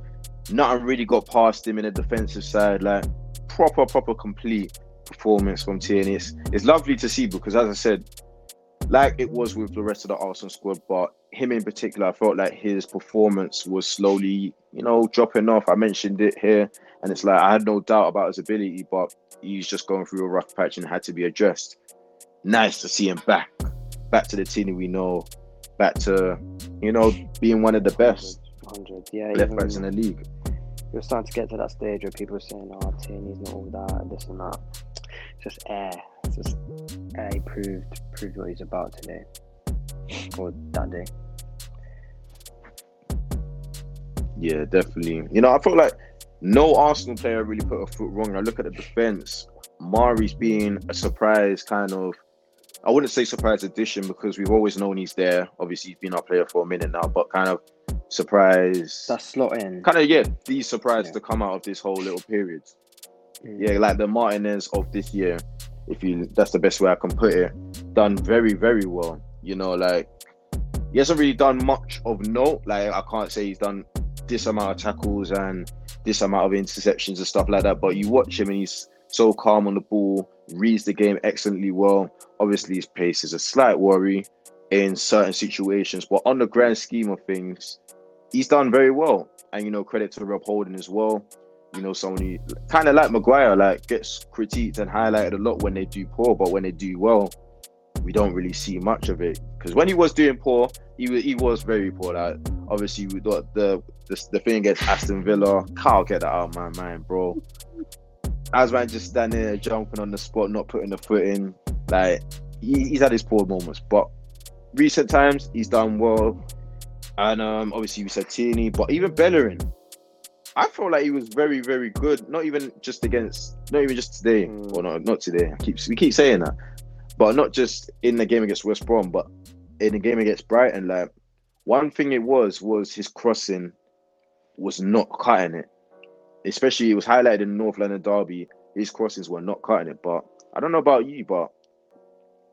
Nothing really got past him in the defensive side. Like proper, proper complete performance from Tierney. It's, it's lovely to see because, as I said, like it was with the rest of the Arsenal squad, but him in particular, I felt like his performance was slowly, you know, dropping off. I mentioned it here, and it's like I had no doubt about his ability, but he's just going through a rough patch and had to be addressed. Nice to see him back, back to the Tierney we know, back to, you know, being one of the best 100, yeah. left backs in the league. We're starting to get to that stage where people are saying, "Oh, Tierney's not all that, this and that." It's just air. It's just air. He proved proved what he's about today, or that day. Yeah, definitely. You know, I felt like no Arsenal player really put a foot wrong. I look at the defense. Mari's being a surprise kind of. I wouldn't say surprise addition because we've always known he's there. Obviously, he's been our player for a minute now, but kind of surprise. That slot in. kind of yeah, the surprise Yeah. to come out of this whole little period. Mm. Yeah, like the Martinez of this year, if you that's the best way I can put it. Done very, very well. You know, like he hasn't really done much of note. Like I can't say he's done this amount of tackles and this amount of interceptions and stuff like that. But you watch him and he's so calm on the ball, reads the game excellently well. Obviously, his pace is a slight worry in certain situations, but on the grand scheme of things, he's done very well. And you know, credit to Rob Holding as well. You know, someone who kind of like Maguire, like gets critiqued and highlighted a lot when they do poor, but when they do well, we don't really see much of it. Because when he was doing poor, he was, he was very poor. Like obviously, we got the the, the thing against Aston Villa. Can't get that out of my mind, bro. As man just standing there jumping on the spot, not putting the foot in. Like he, he's had his poor moments, but recent times he's done well. And um, obviously you said Tierney, but even Bellerin, I felt like he was very, very good. Not even just against, not even just today, Mm. or not, not today. I keep we keep saying that, but not just in the game against West Brom, but in the game against Brighton. Like one thing it was was his crossing was not cutting it. Especially it was highlighted in North London derby. His crosses were not cutting it. But I don't know about you, but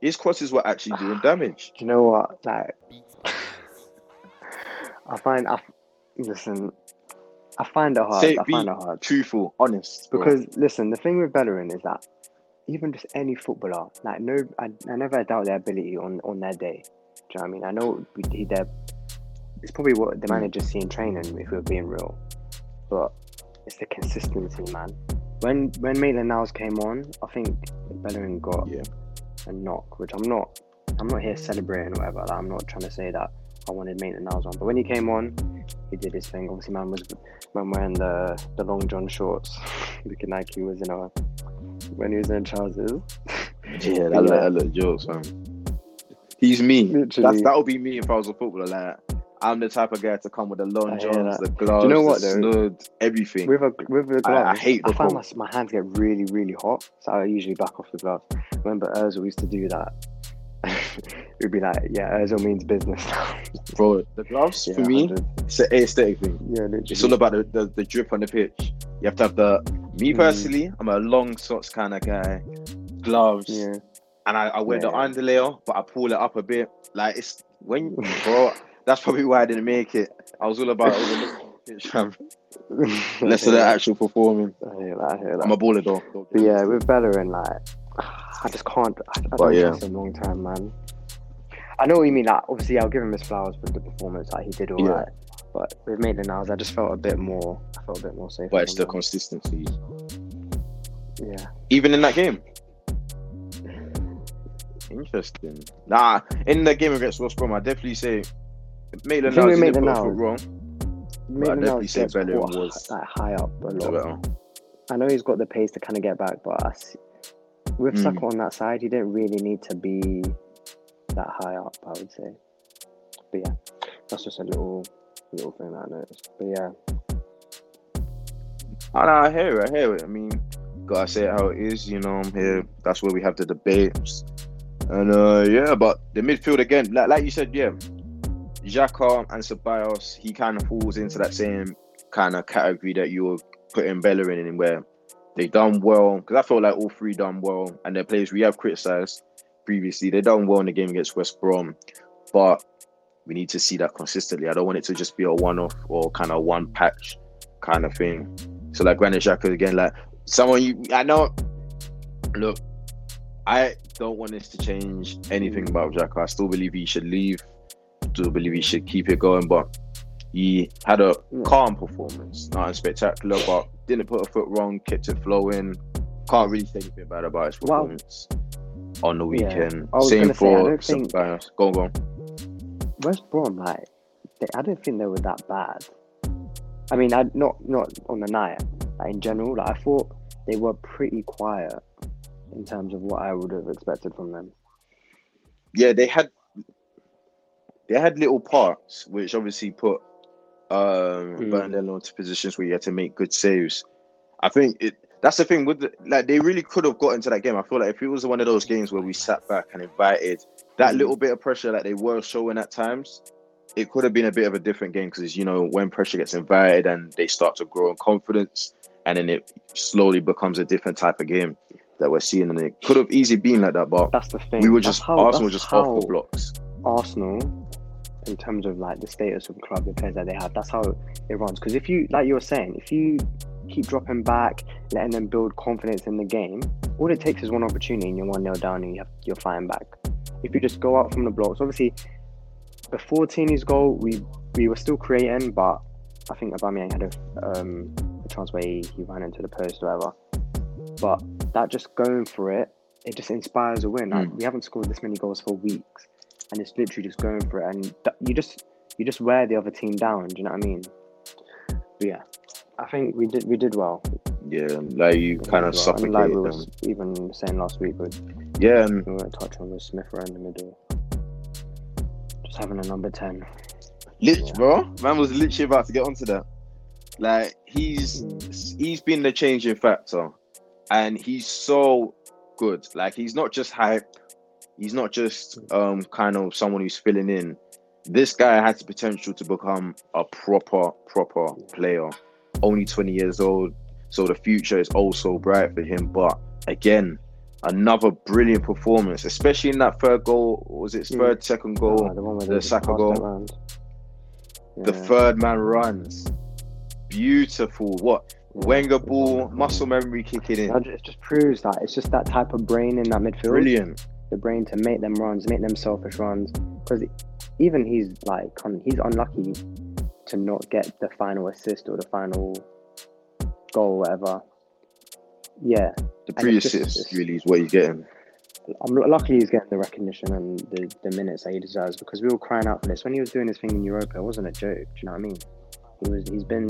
his crosses were actually doing damage. Do you know what? Like, I find I listen. I find it hard. Say I find it hard truthful, honest. bro. because listen, the thing with Bellerin is that even just any footballer, like no, I, I never doubt their ability on on their day. Do you know what I mean? I know we, they're, it's probably what the hmm. manager's see in training, if we're being real, but it's the consistency, man. When when Maitland Niles came on, I think Bellerin got Yeah. a knock, which I'm not. I'm not here celebrating or whatever. Like, I'm not trying to say that I wanted Maitland Niles on, but when he came on, he did his thing. Obviously, man was man wearing the the long john shorts, looking like he was in a when he was in trousers. Yeah, that look, that look jokes, man. He's me. Literally. That's that would be me if I was a footballer. Like I'm the type of guy to come with the long I johns, the gloves, know what, the though? snood, everything. With a with the I- I gloves, hate the find my, my hands get really really hot, so I usually back off the gloves. Remember Özil used to do that. It'd be like, yeah, Özil means business. Bro, the gloves yeah, for me, 100. it's an aesthetic thing. yeah, literally. It's all about the, the, the drip on the pitch. You have to have the. Me Mm. personally, I'm a long socks kind of guy, gloves, yeah. and I, I wear the Yeah. underlayer, but I pull it up a bit. Like it's when, bro. That's probably why I didn't make it. I was all about overlooking the pitch, fam. less of the actual performing. I hear that. I hear that. I'm a baller though. But yeah, with Bellerin, like, I just can't. I, I But don't yeah. trust him long term, man. I know what you mean. Like, obviously, I'll give him his flowers for the performance. Like, he did all Yeah. right. But with Maitland Niles, I just felt a bit more. I felt a bit more safe. But it's the them. consistency. yeah. Even in that game. Interesting. Nah, in the game against West Brom, I definitely say Maitland The thing Niles with didn't a foot wrong. Definitely Niles say gets was- like high up a lot. I know he's got the pace to kind of get back, but I see, with Mm. Saka on that side, he didn't really need to be that high up. I would say. But yeah, that's just a little little thing that I noticed. But yeah, I, know, I hear it. I hear it. I mean, gotta say it how it is. You know, I'm here. That's where we have the debates. And uh, yeah, but the midfield again, like, like you said, yeah, Xhaka and Ceballos, he kind of falls into that same kind of category that you were putting Bellerin in, where they done well. Because I felt like all three done well, and their players we have criticised previously, they done well in the game against West Brom, but we need to see that consistently. I don't want it to just be a one-off or kind of one patch kind of thing. So like Granit Xhaka again, like someone you I know. Look, I don't want this to change anything about Xhaka. I still believe he should leave. Still believe he should keep it going, but he had a calm performance, not spectacular, but didn't put a foot wrong, kept it flowing. Can't really say anything bad about his Well, performance on the weekend. Was Same say, for think- Go on, go on. West Brom, like, they, I don't think they were that bad. I mean, I not not on the night, like in general. Like, I thought they were pretty quiet in terms of what I would have expected from them. yeah, they had they had little parts which obviously put um Mm. Burnley into positions where you had to make good saves. I think it that's the thing with the, like they really could have got into that game. I feel like if it was one of those games where we sat back and invited that Mm. little bit of pressure that they were showing at times, it could have been a bit of a different game because you know when pressure gets invited and they start to grow in confidence, and then it slowly becomes a different type of game that we're seeing, and it could have easily been like that, but That's the thing. we were just how- Arsenal were just off the blocks. Arsenal, in terms of like the status of the club, the players that they have, that's how it runs. Because if you, like you were saying, if you keep dropping back, letting them build confidence in the game, all it takes is one opportunity and you're one 0 down and you have, you're fighting back. If you just go out from the blocks, obviously, before Tierney's goal, we we were still creating, but I think Aubameyang had a, um, a chance where he, he ran into the post or whatever. But that just going for it, it just inspires a win. Like, Mm. we haven't scored this many goals for weeks and it's literally just going for it, and you just you just wear the other team down. Do you know what I mean? But yeah, I think we did we did well. Yeah, like you We kind of well. And suffocate like we them. was even saying last week, but Yeah, and we won't touch on with Smith around the middle, just having a number ten. lit, Yeah. bro. Man was literally about to get onto that. Like he's Mm. he's been the changing factor, and he's so good. Like he's not just hype. He's not just um kind of someone who's filling in. This guy has the potential to become a proper proper player. Only twenty years old, so the future is also bright for him. But again, another brilliant performance, especially in that third goal. Was it Mm. third, second goal? Ah, the the Saka goal. it. The Yeah, third man runs. Beautiful. What? Wenger ball, muscle memory kicking in. It just proves that it's just that type of brain in that midfield. Brilliant. The brain to make them runs, make them selfish runs. Because even he's like, he's unlucky to not get the final assist or the final goal, whatever. Yeah, The pre assist really is what you're getting. I'm lucky he's getting the recognition and the, the minutes that he deserves because we were crying out for this when he was doing his thing in Europa. It wasn't a joke. Do you know what I mean? He was. He's been.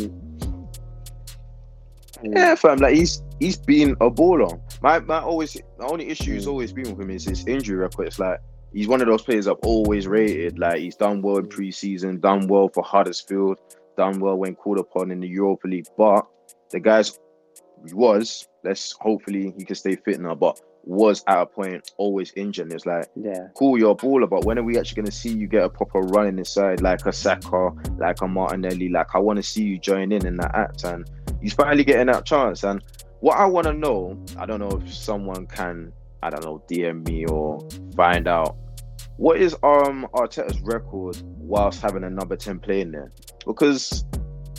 Mm. Yeah, fam. Like he's he's been a baller. My my always the only issue has mm. always been with him is his injury record. It's like he's one of those players I've always rated. Like he's done well in preseason, done well for Huddersfield, done well when called upon in the Europa League. But the guy's he was, let's hopefully he can stay fit now, but was at a point always injured. And it's like Yeah. cool, you're a baller, but when are we actually going to see you get a proper run in the side, like a Saka, like a Martinelli? Like, I want to see you join in in that act, and he's finally getting that chance. And what I want to know, I don't know if someone can, I don't know, DM me or find out what is um Arteta's record whilst having a number 10 playing there? Because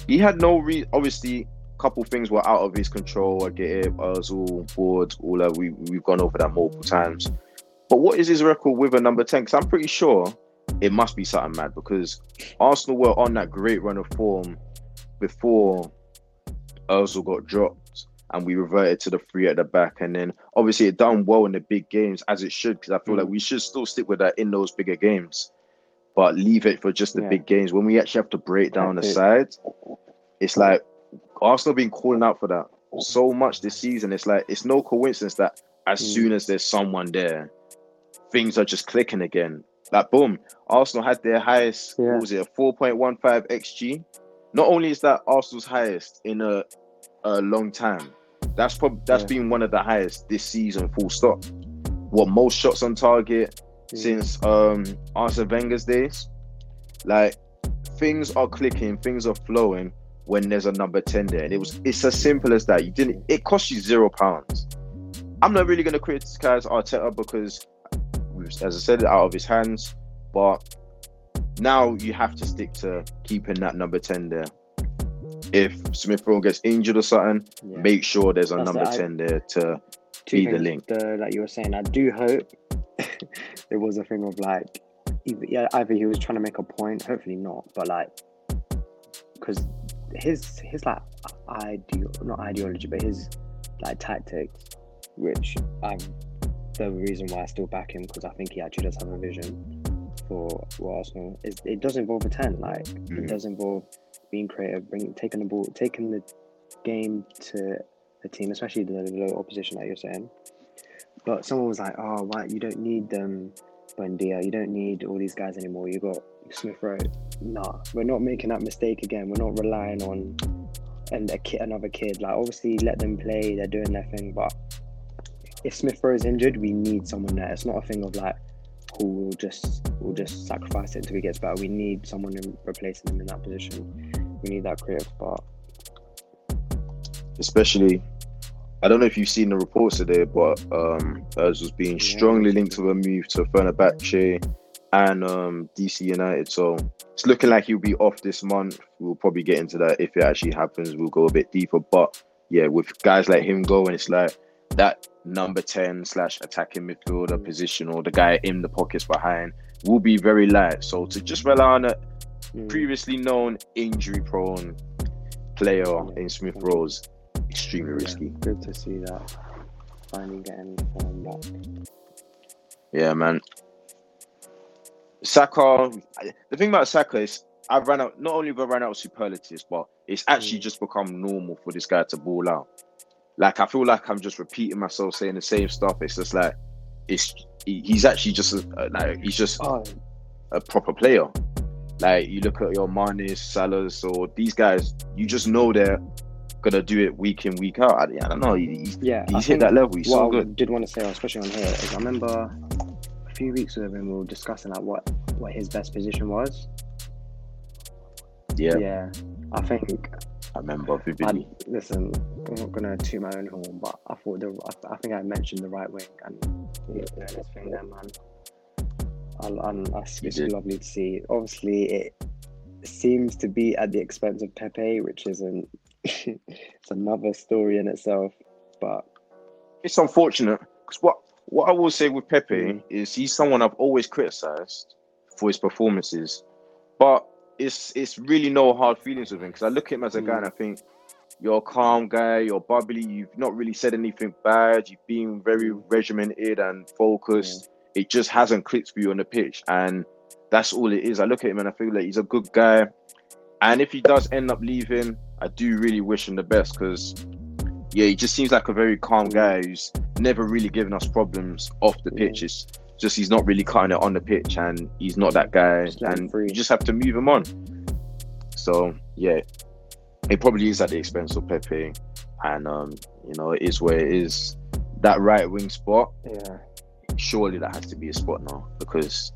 he had no re obviously couple things were out of his control. I get it. I was all bored, all that we we've gone over that multiple times. But what is his record with a number 10? Because I'm pretty sure it must be something mad because Arsenal were on that great run of form before Ozil got dropped and we reverted to the three at the back. And then obviously it done well in the big games as it should, because I feel Mm. like we should still stick with that in those bigger games, but leave it for just the Yeah. big games. When we actually have to break down the That's it. sides, it's like Arsenal been calling out for that so much this season. It's like it's no coincidence that as Mm. soon as there's someone there, things are just clicking again. Like boom, Arsenal had their highest. Yeah. What was it? A four point one five xg. Not only is that Arsenal's highest in a a long time, that's probably that's Yeah. been one of the highest this season. Full stop. What most shots on target Mm. since um Arsene Wenger's days. Like things are clicking, things are flowing when there's a number 10 there. And it was it's as simple as that. You didn't it cost you zero pounds. I'm not really gonna criticize Arteta because as I said, out of his hands, but now you have to stick to keeping that number 10 there. If Smith Rowe gets injured or something, Yeah. make sure there's a That's number it. I- 10 there to Two be the link. The, like you were saying, I do hope there was a thing of like, either, yeah, either he was trying to make a point, hopefully not, but like, because his his like ideal, not ideology, but his like tactics, which I'm the reason why I still back him because I think he actually does have a vision for, for Arsenal. Is it does involve a ten, like Mhm. it does involve being creative, bringing taking the ball, taking the game to the team, especially the low opposition, like you're saying. But someone was like, "Oh, why you don't need them, Buendia? You don't need all these guys anymore. You got Smith Rowe." Nah, we're not making that mistake again. We're not relying on and a kid, another kid. Like, obviously, let them play. They're doing their thing. But if Smith Rowe is injured, we need someone there. It's not a thing of like who will just will just sacrifice it until he gets better. We need someone in, replacing him in that position. We need that creative spark. especially I don't know if you've seen the reports today, but um Urs was being Yeah. strongly linked to a move to Fenerbahce and um DC United. So it's looking like he'll be off this month. We'll probably get into that if it actually happens. We'll go a bit deeper. But yeah, with guys like him going, it's like that number 10 slash attacking midfielder position or the guy in the pockets behind will be very light. So to just rely on a Mm. previously known injury prone player in Smith Rowe, extremely risky. Good to see that. Finally getting form back. Yeah, man. Saka. The thing about Saka is, I ran out. Not only have I ran out of superlatives, but it's actually Mm. just become normal for this guy to ball out. Like I feel like I'm just repeating myself, saying the same stuff. It's just like it's. He's actually just a, like he's just Oh, a proper player. Like you look at your Manes, Salahs, or these guys, you just know they're gonna do it week in, week out. I, I don't know. He, he's yeah. I hit that level. He's what so I did want to say, especially on here, is I remember few weeks ago when we were discussing like what what his best position was. Yeah, Yeah, I think. I remember I, vividly. listen, I'm not gonna toot my own horn, but I thought the I, I think I mentioned the right wing and he's doing his thing there, man. And, and that's, it's lovely to see. Obviously, it seems to be at the expense of Pepe, which isn't. it's another story in itself, but it's unfortunate because what what I will say with Pepe Mm. is he's someone I've always criticized for his performances, but it's it's really no hard feelings with him because I look at him as a guy Mm. and I think you're a calm guy, you're bubbly, you've not really said anything bad, you've been very Mm. regimented and focused. It just hasn't clicked for you on the pitch, and that's all it is. I look at him and I feel like he's a good guy, and if he does end up leaving, I do really wish him the best because yeah, he just seems like a very calm guy who's never really given us problems off the pitch. It's just he's not really cutting it on the pitch, and he's not that guy, Just let him and free. you just have to move him on. So yeah, it probably is at the expense of Pepe, and um, you know, it is where it is. That right wing spot, yeah, surely that has to be a spot now because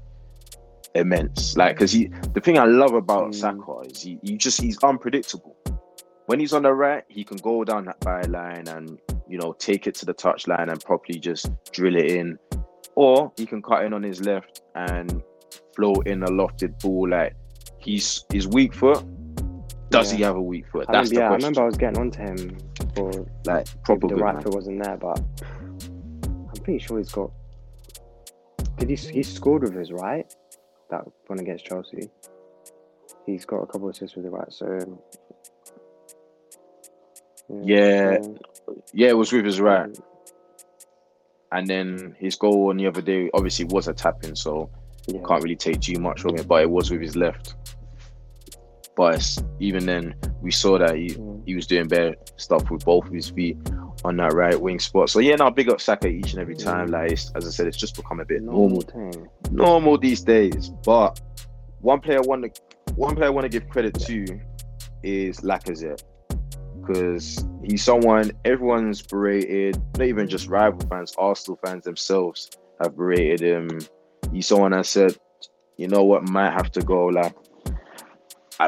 immense. Like, because he, the thing I love about Mm. Saka is he, he just he's unpredictable. When he's on the right, he can go down that byline and you know take it to the touchline and properly just drill it in, or he can cut in on his left and float in a lofted ball. Like he's his weak foot. Does Yeah. he have a weak foot? I That's remember, the yeah, I remember I was getting onto him for like probably the right man. foot wasn't there, but I'm pretty sure he's got. Did he? He scored with his right. that one against Chelsea. He's got a couple of assists with the right, so Yeah. so, Yeah, it was with his right. um, And then his goal on the other day obviously was a tapping, so yeah. can't really take too much from it, but it was with his left. But even then, we saw that he, Mm. he was doing better stuff with both of his feet on that right wing spot. So yeah, now big up Saka each and every time. Like it's, as I said, it's just become a bit normal, normal normal these days. But one player I want to, one player I want to give credit to is Lacazette because he's someone everyone's berated. Not even just rival fans, Arsenal fans themselves have berated him. He's someone that said, you know what, might have to go. Like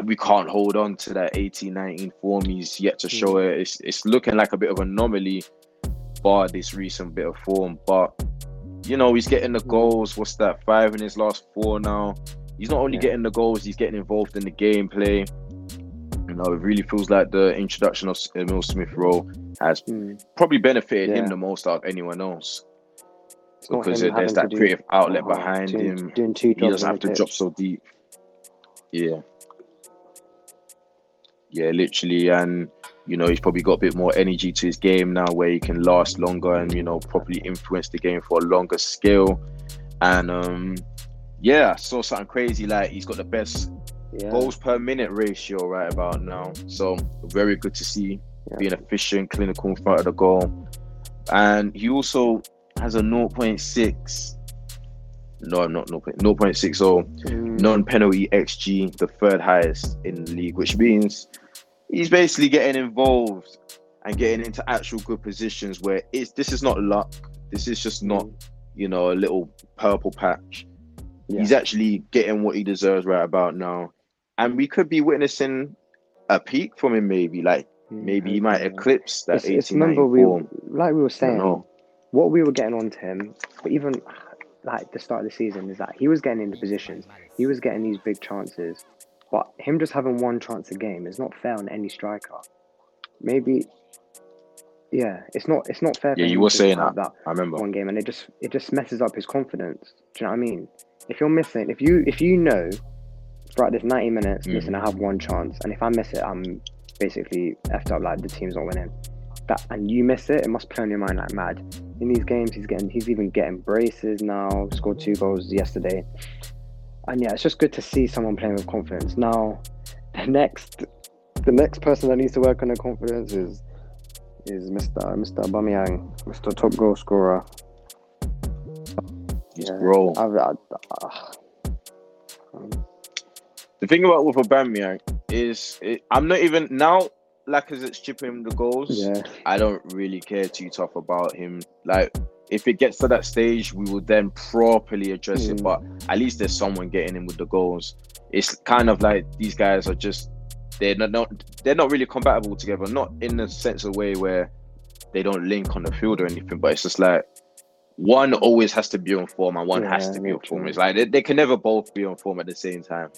we can't hold on to that 18, 19 form. He's yet to show hmm. it. It's it's looking like a bit of an anomaly, bar this recent bit of form. But you know, he's getting the goals. What's that? Five in his last four now. He's not only Yeah. getting the goals, he's getting involved in the gameplay. Know, it really feels like the introduction of Emil Smith Rowe has Mm. probably benefited him the most out of anyone else It's because him there's that to do- creative outlet uh, behind doing, him. Doing He doesn't have to drop so deep. Yeah. Yeah, literally. And, you know, he's probably got a bit more energy to his game now where he can last longer and, you know, properly influence the game for a longer scale. And, um, yeah, I saw something crazy. Like, he's got the best Yeah. goals per minute ratio right about now. So, very good to see Yeah. being efficient, clinical in front of the goal. And he also has a 0.6. No, I'm not 0.60 Mm. non-penalty xG, the third highest in the league, which means he's basically getting involved and getting into actual good positions where it's this is not luck. This is just not, you know, a little purple patch. Yeah. He's actually getting what he deserves right about now. And we could be witnessing a peak from him maybe. Like maybe he might eclipse that It's, 18 it's remember we form. like we were saying what we were getting onto him, but even like the start of the season is that he was getting into positions, he was getting these big chances, but him just having one chance a game is not fair on any striker. Maybe, yeah, it's not it's not fair. Yeah, you were saying have that. I remember. one game, and it just it just messes up his confidence. Do you know what I mean? If you're missing, if you if you know throughout this 90 minutes, Mhm. listen, I have one chance, and if I miss it, I'm basically effed up. Like the team's not winning. That and you miss it, it must play on your mind like mad. In these games, he's getting he's even getting braces now. Scored two goals yesterday, and yeah, it's just good to see someone playing with confidence. Now, the next the next person that needs to work on their confidence is is Mr. Mr. Aubameyang, Mr. Top Goal Scorer. Yeah. bro. I've, I, uh, um, The thing about with Aubameyang is it, I'm not even now. Lacazette's chipping him the goals. yeah, I don't really care too tough about him. Like, if it gets to that stage, we will then properly address it. Mm. But at least there's someone getting in with the goals. It's kind of like these guys are just they're not, not they're not really compatible together. Not in the sense of way where they don't link on the field or anything, but it's just like one always has to be on form and one has to be on form. It's like they, they can never both be on form at the same time.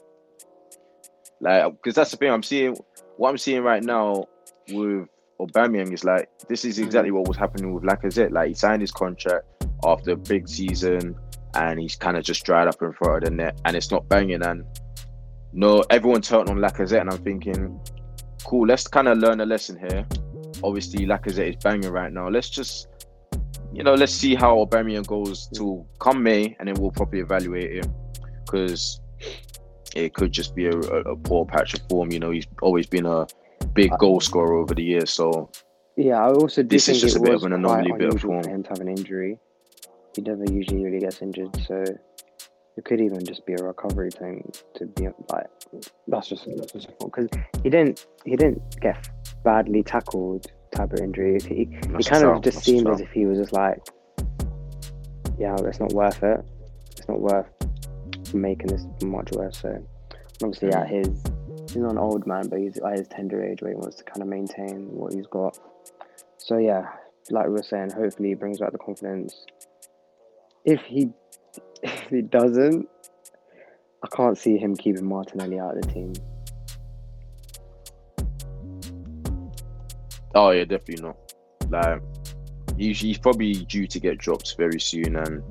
Like, because that's the thing I'm seeing. What I'm seeing right now with Aubameyang is like this is exactly mm. what was happening with Lacazette. Like he signed his contract after a big season, and he's kind of just dried up in front of the net, and it's not banging. And no, everyone turned on Lacazette, and I'm thinking, cool. Let's kind of learn a lesson here. Obviously, Lacazette is banging right now. Let's just, you know, let's see how Aubameyang goes mm. to come May, and then we'll probably evaluate him because it could just be a, a, poor patch of form. You know, he's always been a big goal scorer over the years, so yeah. I also do This is just a bit of an anomaly bit of form. for him to have an injury. He never usually really gets injured, so it could even just be a recovery thing. To be like, that's just that's just because he didn't he didn't get badly tackled type of injury. He, he kind of just that's seemed as if he was just like, yeah, it's not worth it. It's not worth making this much worse. So obviously, at mm. his he's not an old man, but he's at his tender age where he wants to kind of maintain what he's got. So yeah, like we were saying, hopefully he brings back the confidence. If he if he doesn't, I can't see him keeping Martinelli out of the team. Oh yeah, definitely not. Like he's, he's probably due to get dropped very soon, and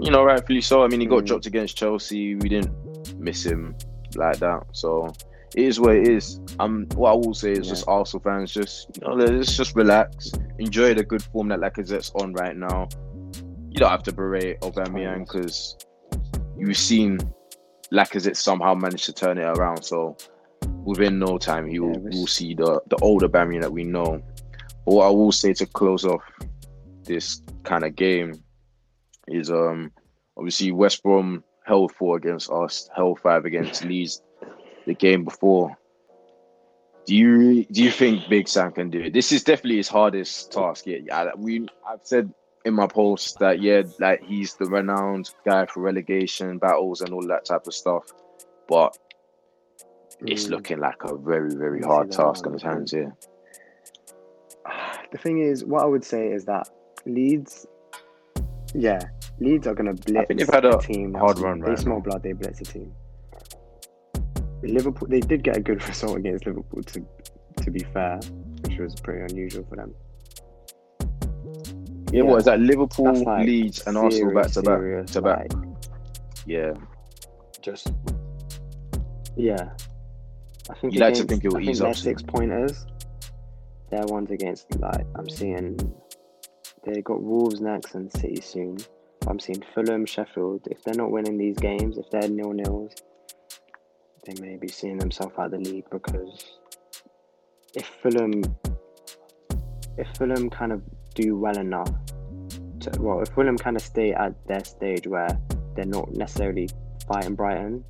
you know, rightfully so. I mean, he got Mm. dropped against Chelsea. We didn't miss him like that. So it is what it is. Um, what I will say is Yeah. just Arsenal fans, just you know, let's just relax, enjoy the good form that Lacazette's on right now. You don't have to berate Aubameyang because you've seen Lacazette somehow managed to turn it around. So within no time, he will Yeah, will see the the older Aubameyang that we know. But what I will say to close off this kind of game is um obviously West Brom held four against us, held five against Leeds the game before. Do you do you think Big Sam can do it? This is definitely his hardest task yet. Yeah, we I've said in my post that yeah, like he's the renowned guy for relegation battles and all that type of stuff, but it's Mm. looking like a very very hard task on his hands here. The thing is, what I would say is that Leeds, yeah, Leeds are going to blitz think they've had a team. hard run They right small now. blood. They blitz a team. Liverpool, they did get a good result against Liverpool. To to be fair, which was pretty unusual for them. Yeah, what is that? Liverpool, That's like Leeds, and Arsenal back to back. serious, to back. Yeah, just yeah. I think You like to think it will I ease up soon. six pointers. Their ones against like I'm seeing they got Wolves next and City soon. I'm seeing Fulham, Sheffield. If they're not winning these games, if they're nil nils, they may be seeing themselves out of the league because if Fulham if Fulham kind of do well enough to well if Fulham kind of stay at their stage where they're not necessarily fighting Brighton,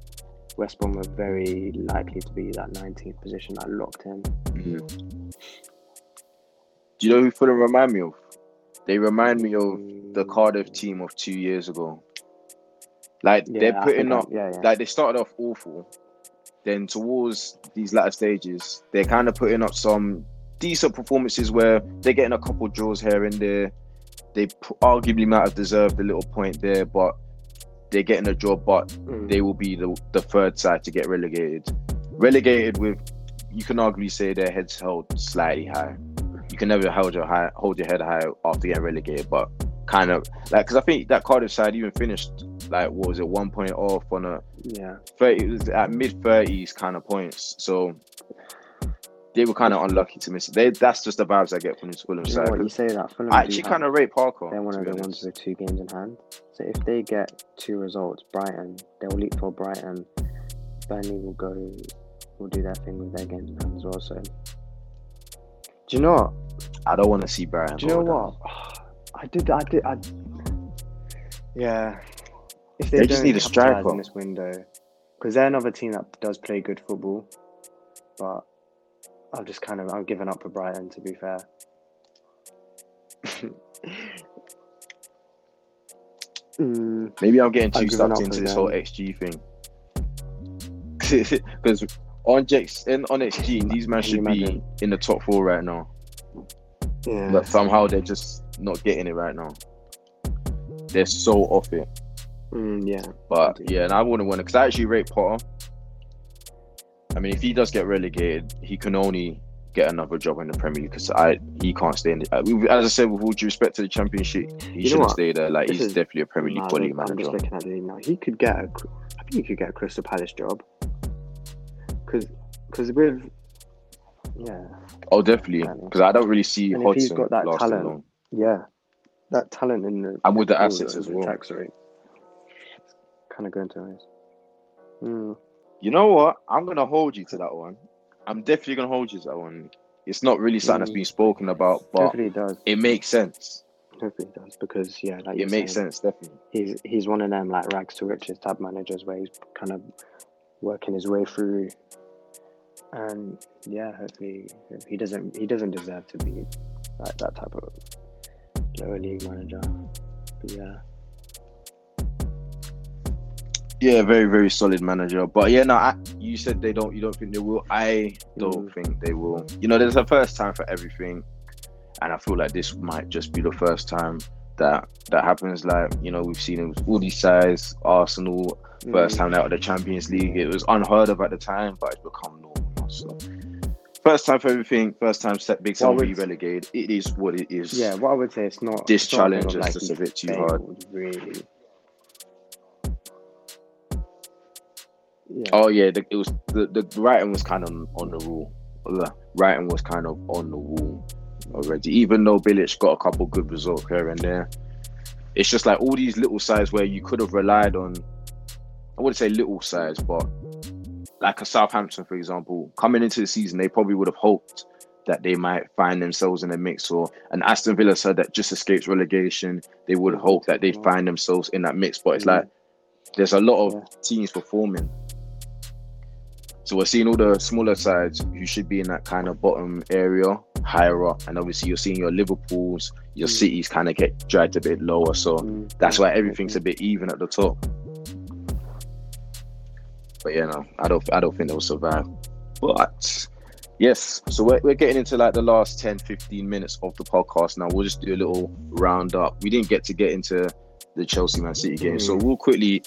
West Brom are very likely to be that 19th position, that locked in. Mhm. Do you know who Fulham remind me of? They remind me of the Cardiff team of two years ago. Like Yeah, they're putting up, Yeah, yeah. like they started off awful, then towards these latter stages, they're kind of putting up some decent performances where they're getting a couple draws here and there. They arguably might have deserved a little point there, but they're getting a draw. But Mm. they will be the, the third side to get relegated. Relegated with, you can arguably say their heads held slightly high. You can never hold your high, hold your head high after getting relegated, but kind of like because I think that Cardiff side even finished like what was it one point off on a yeah. thirty it was at mid thirties kind of points. So they were kind of unlucky to miss it. They that's just the vibes I get from this Fulham you know side. what you 'cause say that Fulham I actually kind of rate Parker. They're one of the ones with two games in hand. So if they get two results, Brighton, they'll leap for Brighton. Burnley will go, will do their thing with their games in hand as well. So, do you know what? I don't want to see Brighton. Do you know what? I did. I did. I. Yeah. If They just need a striker. in this window, because they're another team that does play good football, but I've just kind of I'm giving up for Brighton. To be fair. mm, Maybe I'm getting too given sucked into this whole. XG thing. Because on and on XG, these men should be in the top four right now. Yeah. But somehow they're just not getting it right now. They're so off it. Mm, yeah. But Indeed. yeah, and I wouldn't want to because I actually rate Potter. I mean, if he does get relegated, he can only get another job in the Premier League because I he can't stay in. The, uh, as I said, with all due respect to the Championship, he know shouldn't stay there. Like This he's definitely a Premier League quality I'm just looking at the league now. He could get a. I think he could get a Crystal Palace job. Because, because with, yeah, Oh, definitely, because I don't really see And if he's Hodgson got that talent, long. yeah, that talent in the And with the assets as well. Tax rate, It's kind of going to his. Mm, You know what? I'm gonna hold you to that one. I'm definitely gonna hold you to that one. It's not really something that's Mm. been spoken about, but definitely does. it makes sense. Definitely does because yeah, like It makes saying, sense, definitely. He's he's one of them like rags to riches type managers where he's kind of working his way through, and yeah, hopefully he doesn't he doesn't deserve to be like that type of lower league manager. But yeah, Yeah, very very solid manager. But yeah, no, I, you said they don't. You don't think they will. I don't Mm. think they will. You know, there's a first time for everything, and I feel like this might just be the first time that that happens. Like you know, we've seen it with all these sides, Arsenal, first Mm. time out of the Champions League. It was unheard of at the time, but it's become normal. Now, So, first time for everything. First time set big Well, time be relegated. It is what it is. Yeah, what I would say it's not. This it's challenge sort of is just a bit too hard. Really. Yeah. Oh yeah, the, it was the, the writing was kind of on the wall. The writing was kind of on the wall already. Even though Bilic got a couple good results here and there, it's just like all these little sides where you could have relied on. I wouldn't say little sides, but like a Southampton, for example, coming into the season, they probably would have hoped that they might find themselves in a mix, or an Aston Villa side that just escapes relegation, they would hope that they find themselves in that mix. But it's like there's a lot of Yeah. teams performing. So we're seeing all the smaller sides who should be in that kind of bottom area higher up, and obviously you're seeing your Liverpool's, your Mm. cities kind of get dragged a bit lower. So Mm, that's why everything's a bit even at the top. But yeah, no, I don't, I don't think they'll survive. But yes, so we're, we're getting into like the last 10, 15 minutes of the podcast now. We'll just do a little roundup. We didn't get to get into the Chelsea Man City game, so we'll quickly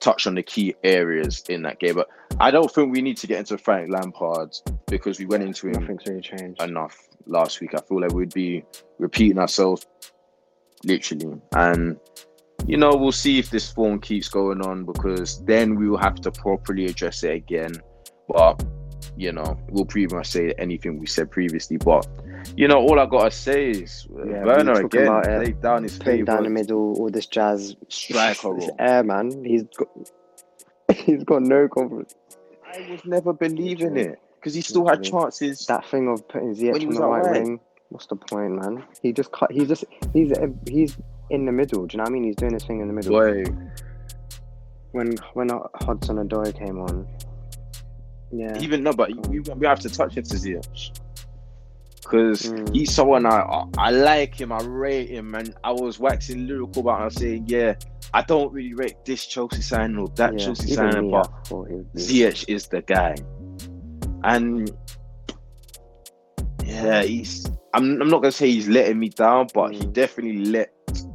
touch on the key areas in that game. But I don't think we need to get into Frank Lampard because we went into him Nothing's really changed. enough last week. I feel like we'd be repeating ourselves literally. And you know, we'll see if this form keeps going on because then we will have to properly address it again. But you know, we'll pretty much say anything we said previously. But you know, all I gotta say is uh, Yeah, Werner again about it. played down his Played down the middle, all this jazz. striker This air man, he's got he's got no confidence. I was never believing it because he still had chances. That thing of putting Ziyech he on the right wing. What's the point, man? He just cut. He's just he's he's in the middle. Do you know what I mean? He's doing his thing in the middle. Boy, When when Hudson Odoi came on, yeah, even no, but we, we have to touch into Ziyech because Mm. he's someone I, I like him, I rate him, and I was waxing lyrical about. Him. I was saying, yeah, I don't really rate this Chelsea signing or that yeah. Chelsea signing, but thought he would be- Ziyech is the guy, and yeah, he's. I'm I'm not gonna say he's letting me down, but he Mm. definitely let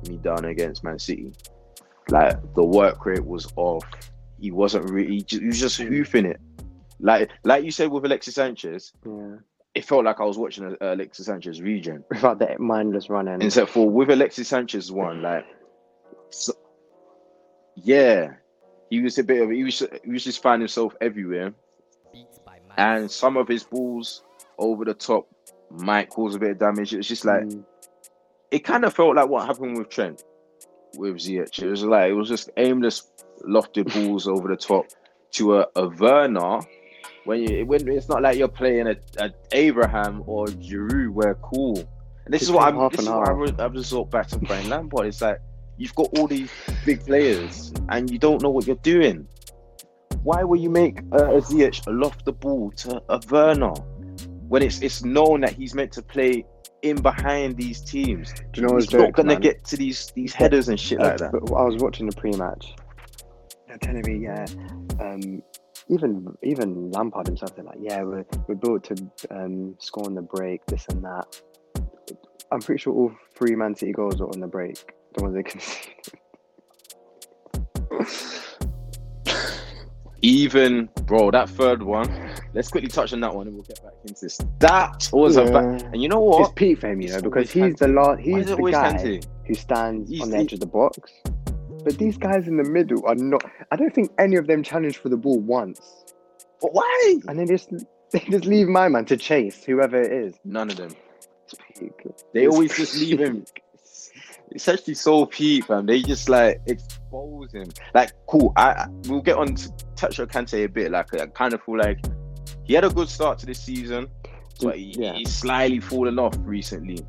me down against Man City. Like the work rate was off. He wasn't really. He, was just hoofing it. Like like you said with Alexis Sanchez, Yeah, it felt like I was watching a, Alexis Sanchez regen. without that mindless running. Except for with Alexis Sanchez one, like, so, yeah, he was a bit of he was he was just finding himself everywhere, and some of his balls over the top might cause a bit of damage. It was just like Mm, it kind of felt like what happened with Trent with Ziyech. It was like it was just aimless, lofted balls over the top to a, a Werner. When you when it's not like you're playing a, a Abraham or Giroud, where cool. And this He's is what I'm. This is what I hour. re- I've resort back to Frank Lampard. It's like you've got all these big players and you don't know what you're doing. Why will you make uh, a Ziyech loft the ball to a Werner when it's it's known that he's meant to play in behind these teams? Do you know what's He's not gonna get to these these headers and shit like that. But I was watching the pre-match. They're telling me, yeah, um, even even Lampard himself, they're like, yeah, we're we're built to um, score on the break, this and that. I'm pretty sure all three Man City goals are on the break, the ones they conceded. Even bro, that third one. Let's quickly touch on that one, and we'll get back into this. That was a Yeah. back, and you know It's what? peak for him, you know, It's because he's the last. He's the guy who stands He's on the edge of the box. But these guys in the middle are not. I don't think any of them challenged for the ball once, But why? and they just they just leave my man to chase whoever it is. None of them. It's peak. They It's always just leave him. It's actually so peak, fam. They just like expose him. Like, cool. I, we'll get on to touch on Kante a bit. Like, I kind of feel like he had a good start to this season, but he, Yeah. he's slightly fallen off recently.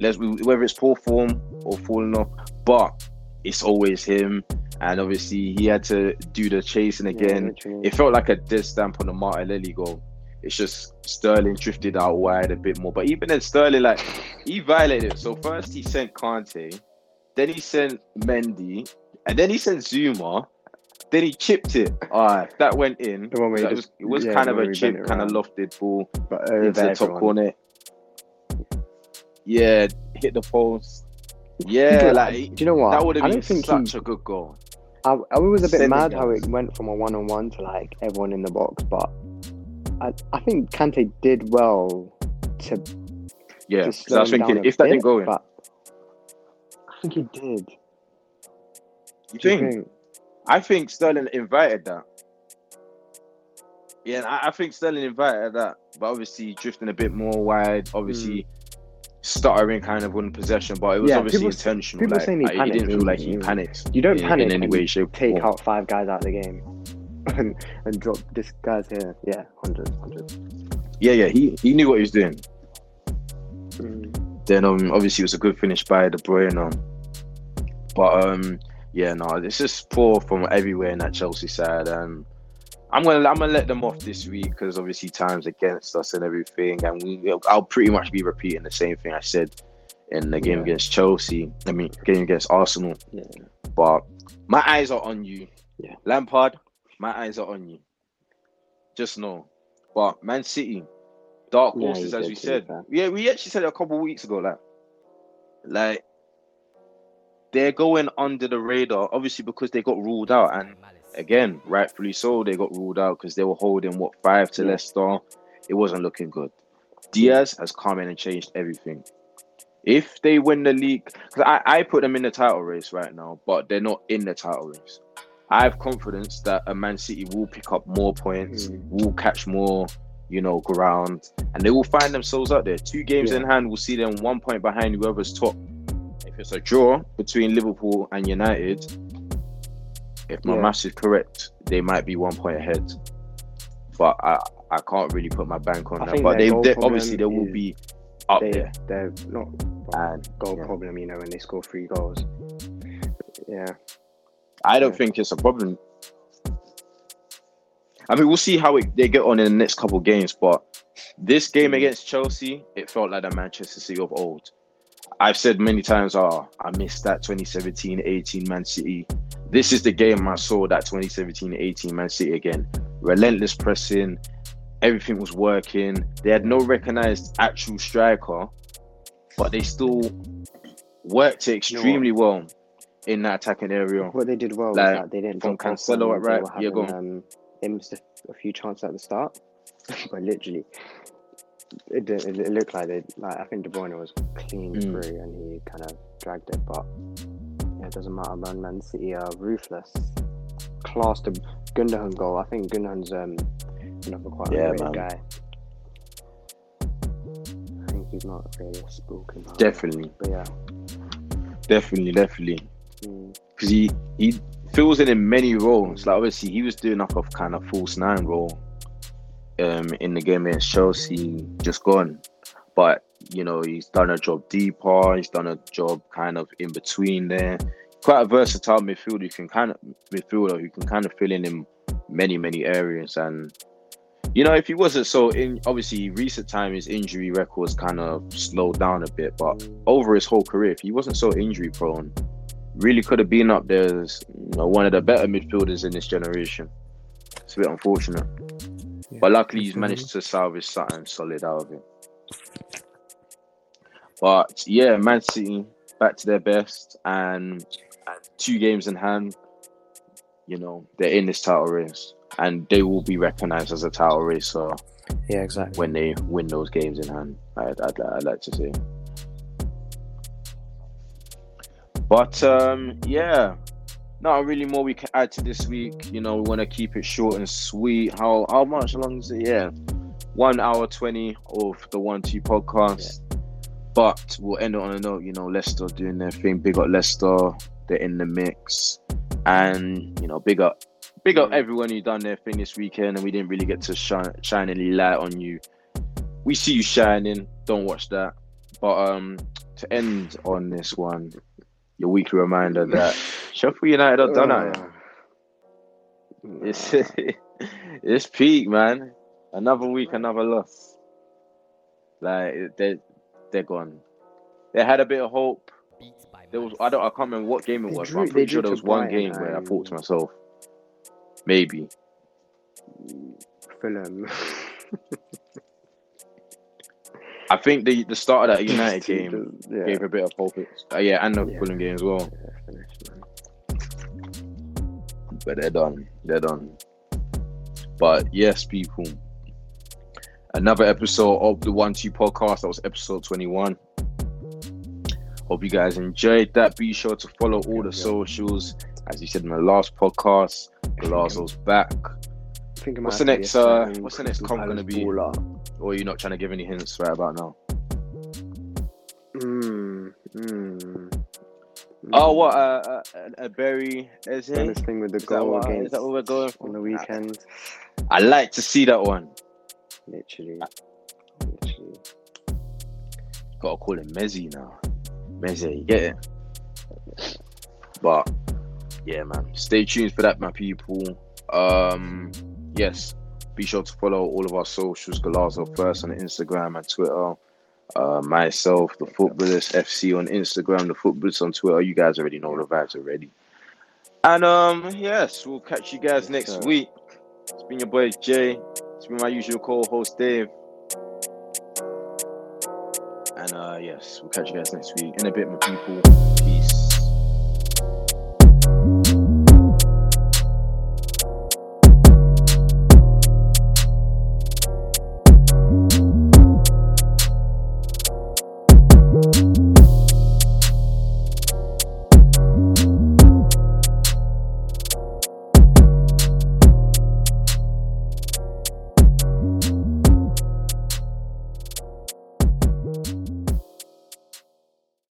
Let's whether it's poor form or falling off, but it's always him. And obviously, he had to do the chasing again. literally. it felt like a dead stamp on the Martinelli goal. It's just Sterling drifted out wide a bit more. But even then, Sterling, like, he violated. So first he sent Kante, then he sent Mendy, and then he sent Zuma. Then he chipped it. Ah, if that went in. The one where he that just- was, it was yeah, kind of a chip, it kind of lofted ball but over into the top everyone. corner. Yeah, hit the post. Yeah, like do you know what? that would have I been think such he. a good goal. I, I was a bit mad how it went from a one-on-one to like everyone in the box, but I, I think Kante did well to Yeah, to 'cause slow I was thinking if that bit, didn't go in, I think he did. You you think? I think Sterling invited that. Yeah, I, I think Sterling invited that, but obviously drifting a bit more wide, obviously stuttering kind of on possession, but it was. Yeah, obviously people- intentional. people like, saying he like, he didn't panicked. feel like he panicked. You don't in, panic in any way, shape, take out five guys out of the game and, and drop this guy's here. Yeah, hundred, hundred. Yeah, yeah, he, he knew what he was doing. Mm. Then um obviously it was a good finish by De Bruyne. Um, but um yeah, no, it's just poor from everywhere in that Chelsea side. Um, I'm gonna I'm gonna let them off this week because obviously times against us and everything, and we I'll pretty much be repeating the same thing I said in the game Yeah. against Chelsea. I mean, game against Arsenal. Yeah. But my eyes are on you. Yeah. Lampard, my eyes are on you. Just know. But Man City, dark horses, you as we said. Yeah, we actually said a couple of weeks ago. Like, like they're going under the radar, obviously because they got ruled out, and again, rightfully so, they got ruled out because they were holding what five to. Leicester. It wasn't looking good. Dias has come in and changed everything. If they win the league, because I, I put them in the title race right now, but they're not in the title race. I have confidence that a Man City will pick up more points, Mm. will catch more, you know, ground, and they will find themselves out there. Two games Yeah. in hand, we'll see them one point behind whoever's top. If it's a draw between Liverpool and United, if my Yeah. maths is correct, they might be one point ahead. But I, I can't really put my bank on I that. But they, they obviously they will be up They there. they're not And goal yeah. problem, you know, when they score three goals. Yeah. I don't Yeah. think it's a problem. I mean, we'll see how it, they get on in the next couple games. But this game Mm. against Chelsea, it felt like the Manchester City of old. I've said many times, oh, I missed that 2017 18 Man City. This is the game I saw that 2017 18 Man City again. Relentless pressing, everything was working. They had no recognized actual striker, but they still worked it You know extremely well in that attacking area. What they did well Like, was that they didn't from Cancelo at right- were yeah, go having, um, they missed a, a few chances at the start, but literally, it, did- it, looked like they like I think De Bruyne was clean Mm. through and he kind of dragged it, but yeah, it doesn't matter. Man, Man City are ruthless. Class the Gundogan goal. I think Gundogan's um another quite Yeah, underrated man. guy. I think he's not really spoken about. Definitely, but yeah. definitely, definitely. Mm. Because he he fills in in many roles. Like obviously he was doing like of kind of false nine role, um, in the game against Chelsea, just gone. But you know he's done a job deeper. He's done a job kind of in between there. Quite a versatile midfielder. You can kind of midfielder who can kind of fill in in many many areas and. You know, if he wasn't so in, obviously recent time his injury records kind of slowed down a bit, but over his whole career, if he wasn't so injury prone, really could have been up there as you know, one of the better midfielders in this generation. It's a bit unfortunate, Yeah, but luckily he's managed to salvage something solid out of it. But yeah, Man City back to their best and, two games in hand. You know they're in this title race, and they will be recognised as a title racer Yeah, exactly. when they win those games in hand. I'd, I'd, I'd like to say. But um, yeah, not really more we can add to this week. You know, we want to keep it short and sweet. How how much long is it? Yeah, one hour twenty of the One Two podcast. But we'll end it on a note. You know, Leicester doing their thing. Big up Leicester. They're in the mix, and you know, big up big up everyone who done their thing this weekend and we didn't really get to shine shine any light on you we see you shining don't watch that but um to end on this one your weekly reminder that Sheffield United are done out here. Uh, it's it's peak man. Another week another loss. Like they they're gone. They had a bit of hope. There was I don't I can't remember what game it was drew- but I'm pretty sure there was one game where I thought to myself maybe. Fulham. I think the the start of that United game yeah. gave a bit of hope. Uh, yeah, and the Yeah. Fulham game as well. Yeah, finished. But they're done. They're done. But yes, people. Another episode of the One Two Podcast. That was episode twenty one. Hope you guys enjoyed that. Be sure to follow all the socials. As you said in the last podcast, Glasgow's back. What's the have to be next, uh, what's the next comp gonna be? baller. Or are you not trying to give any hints right about now? Mm, mm, Oh, what? Uh, uh, a Berry Eze? Done this thing with the Is that, goal what, against is that what we're going for? on the weekend. I like to see that one. Literally, literally. Gotta call him Mezzi now. Mezzi, you get it? But yeah, man. Stay tuned for that, my people. Um, yes, be sure to follow all of our socials. Golazo first on Instagram and Twitter. Uh, myself, the Footballers FC on Instagram, the Footballers on Twitter. You guys already know the vibes already. And um, yes, we'll catch you guys next week. It's been your boy Jay. It's been my usual co-host Dave. And uh, yes, we'll catch you guys next week in a bit, my people.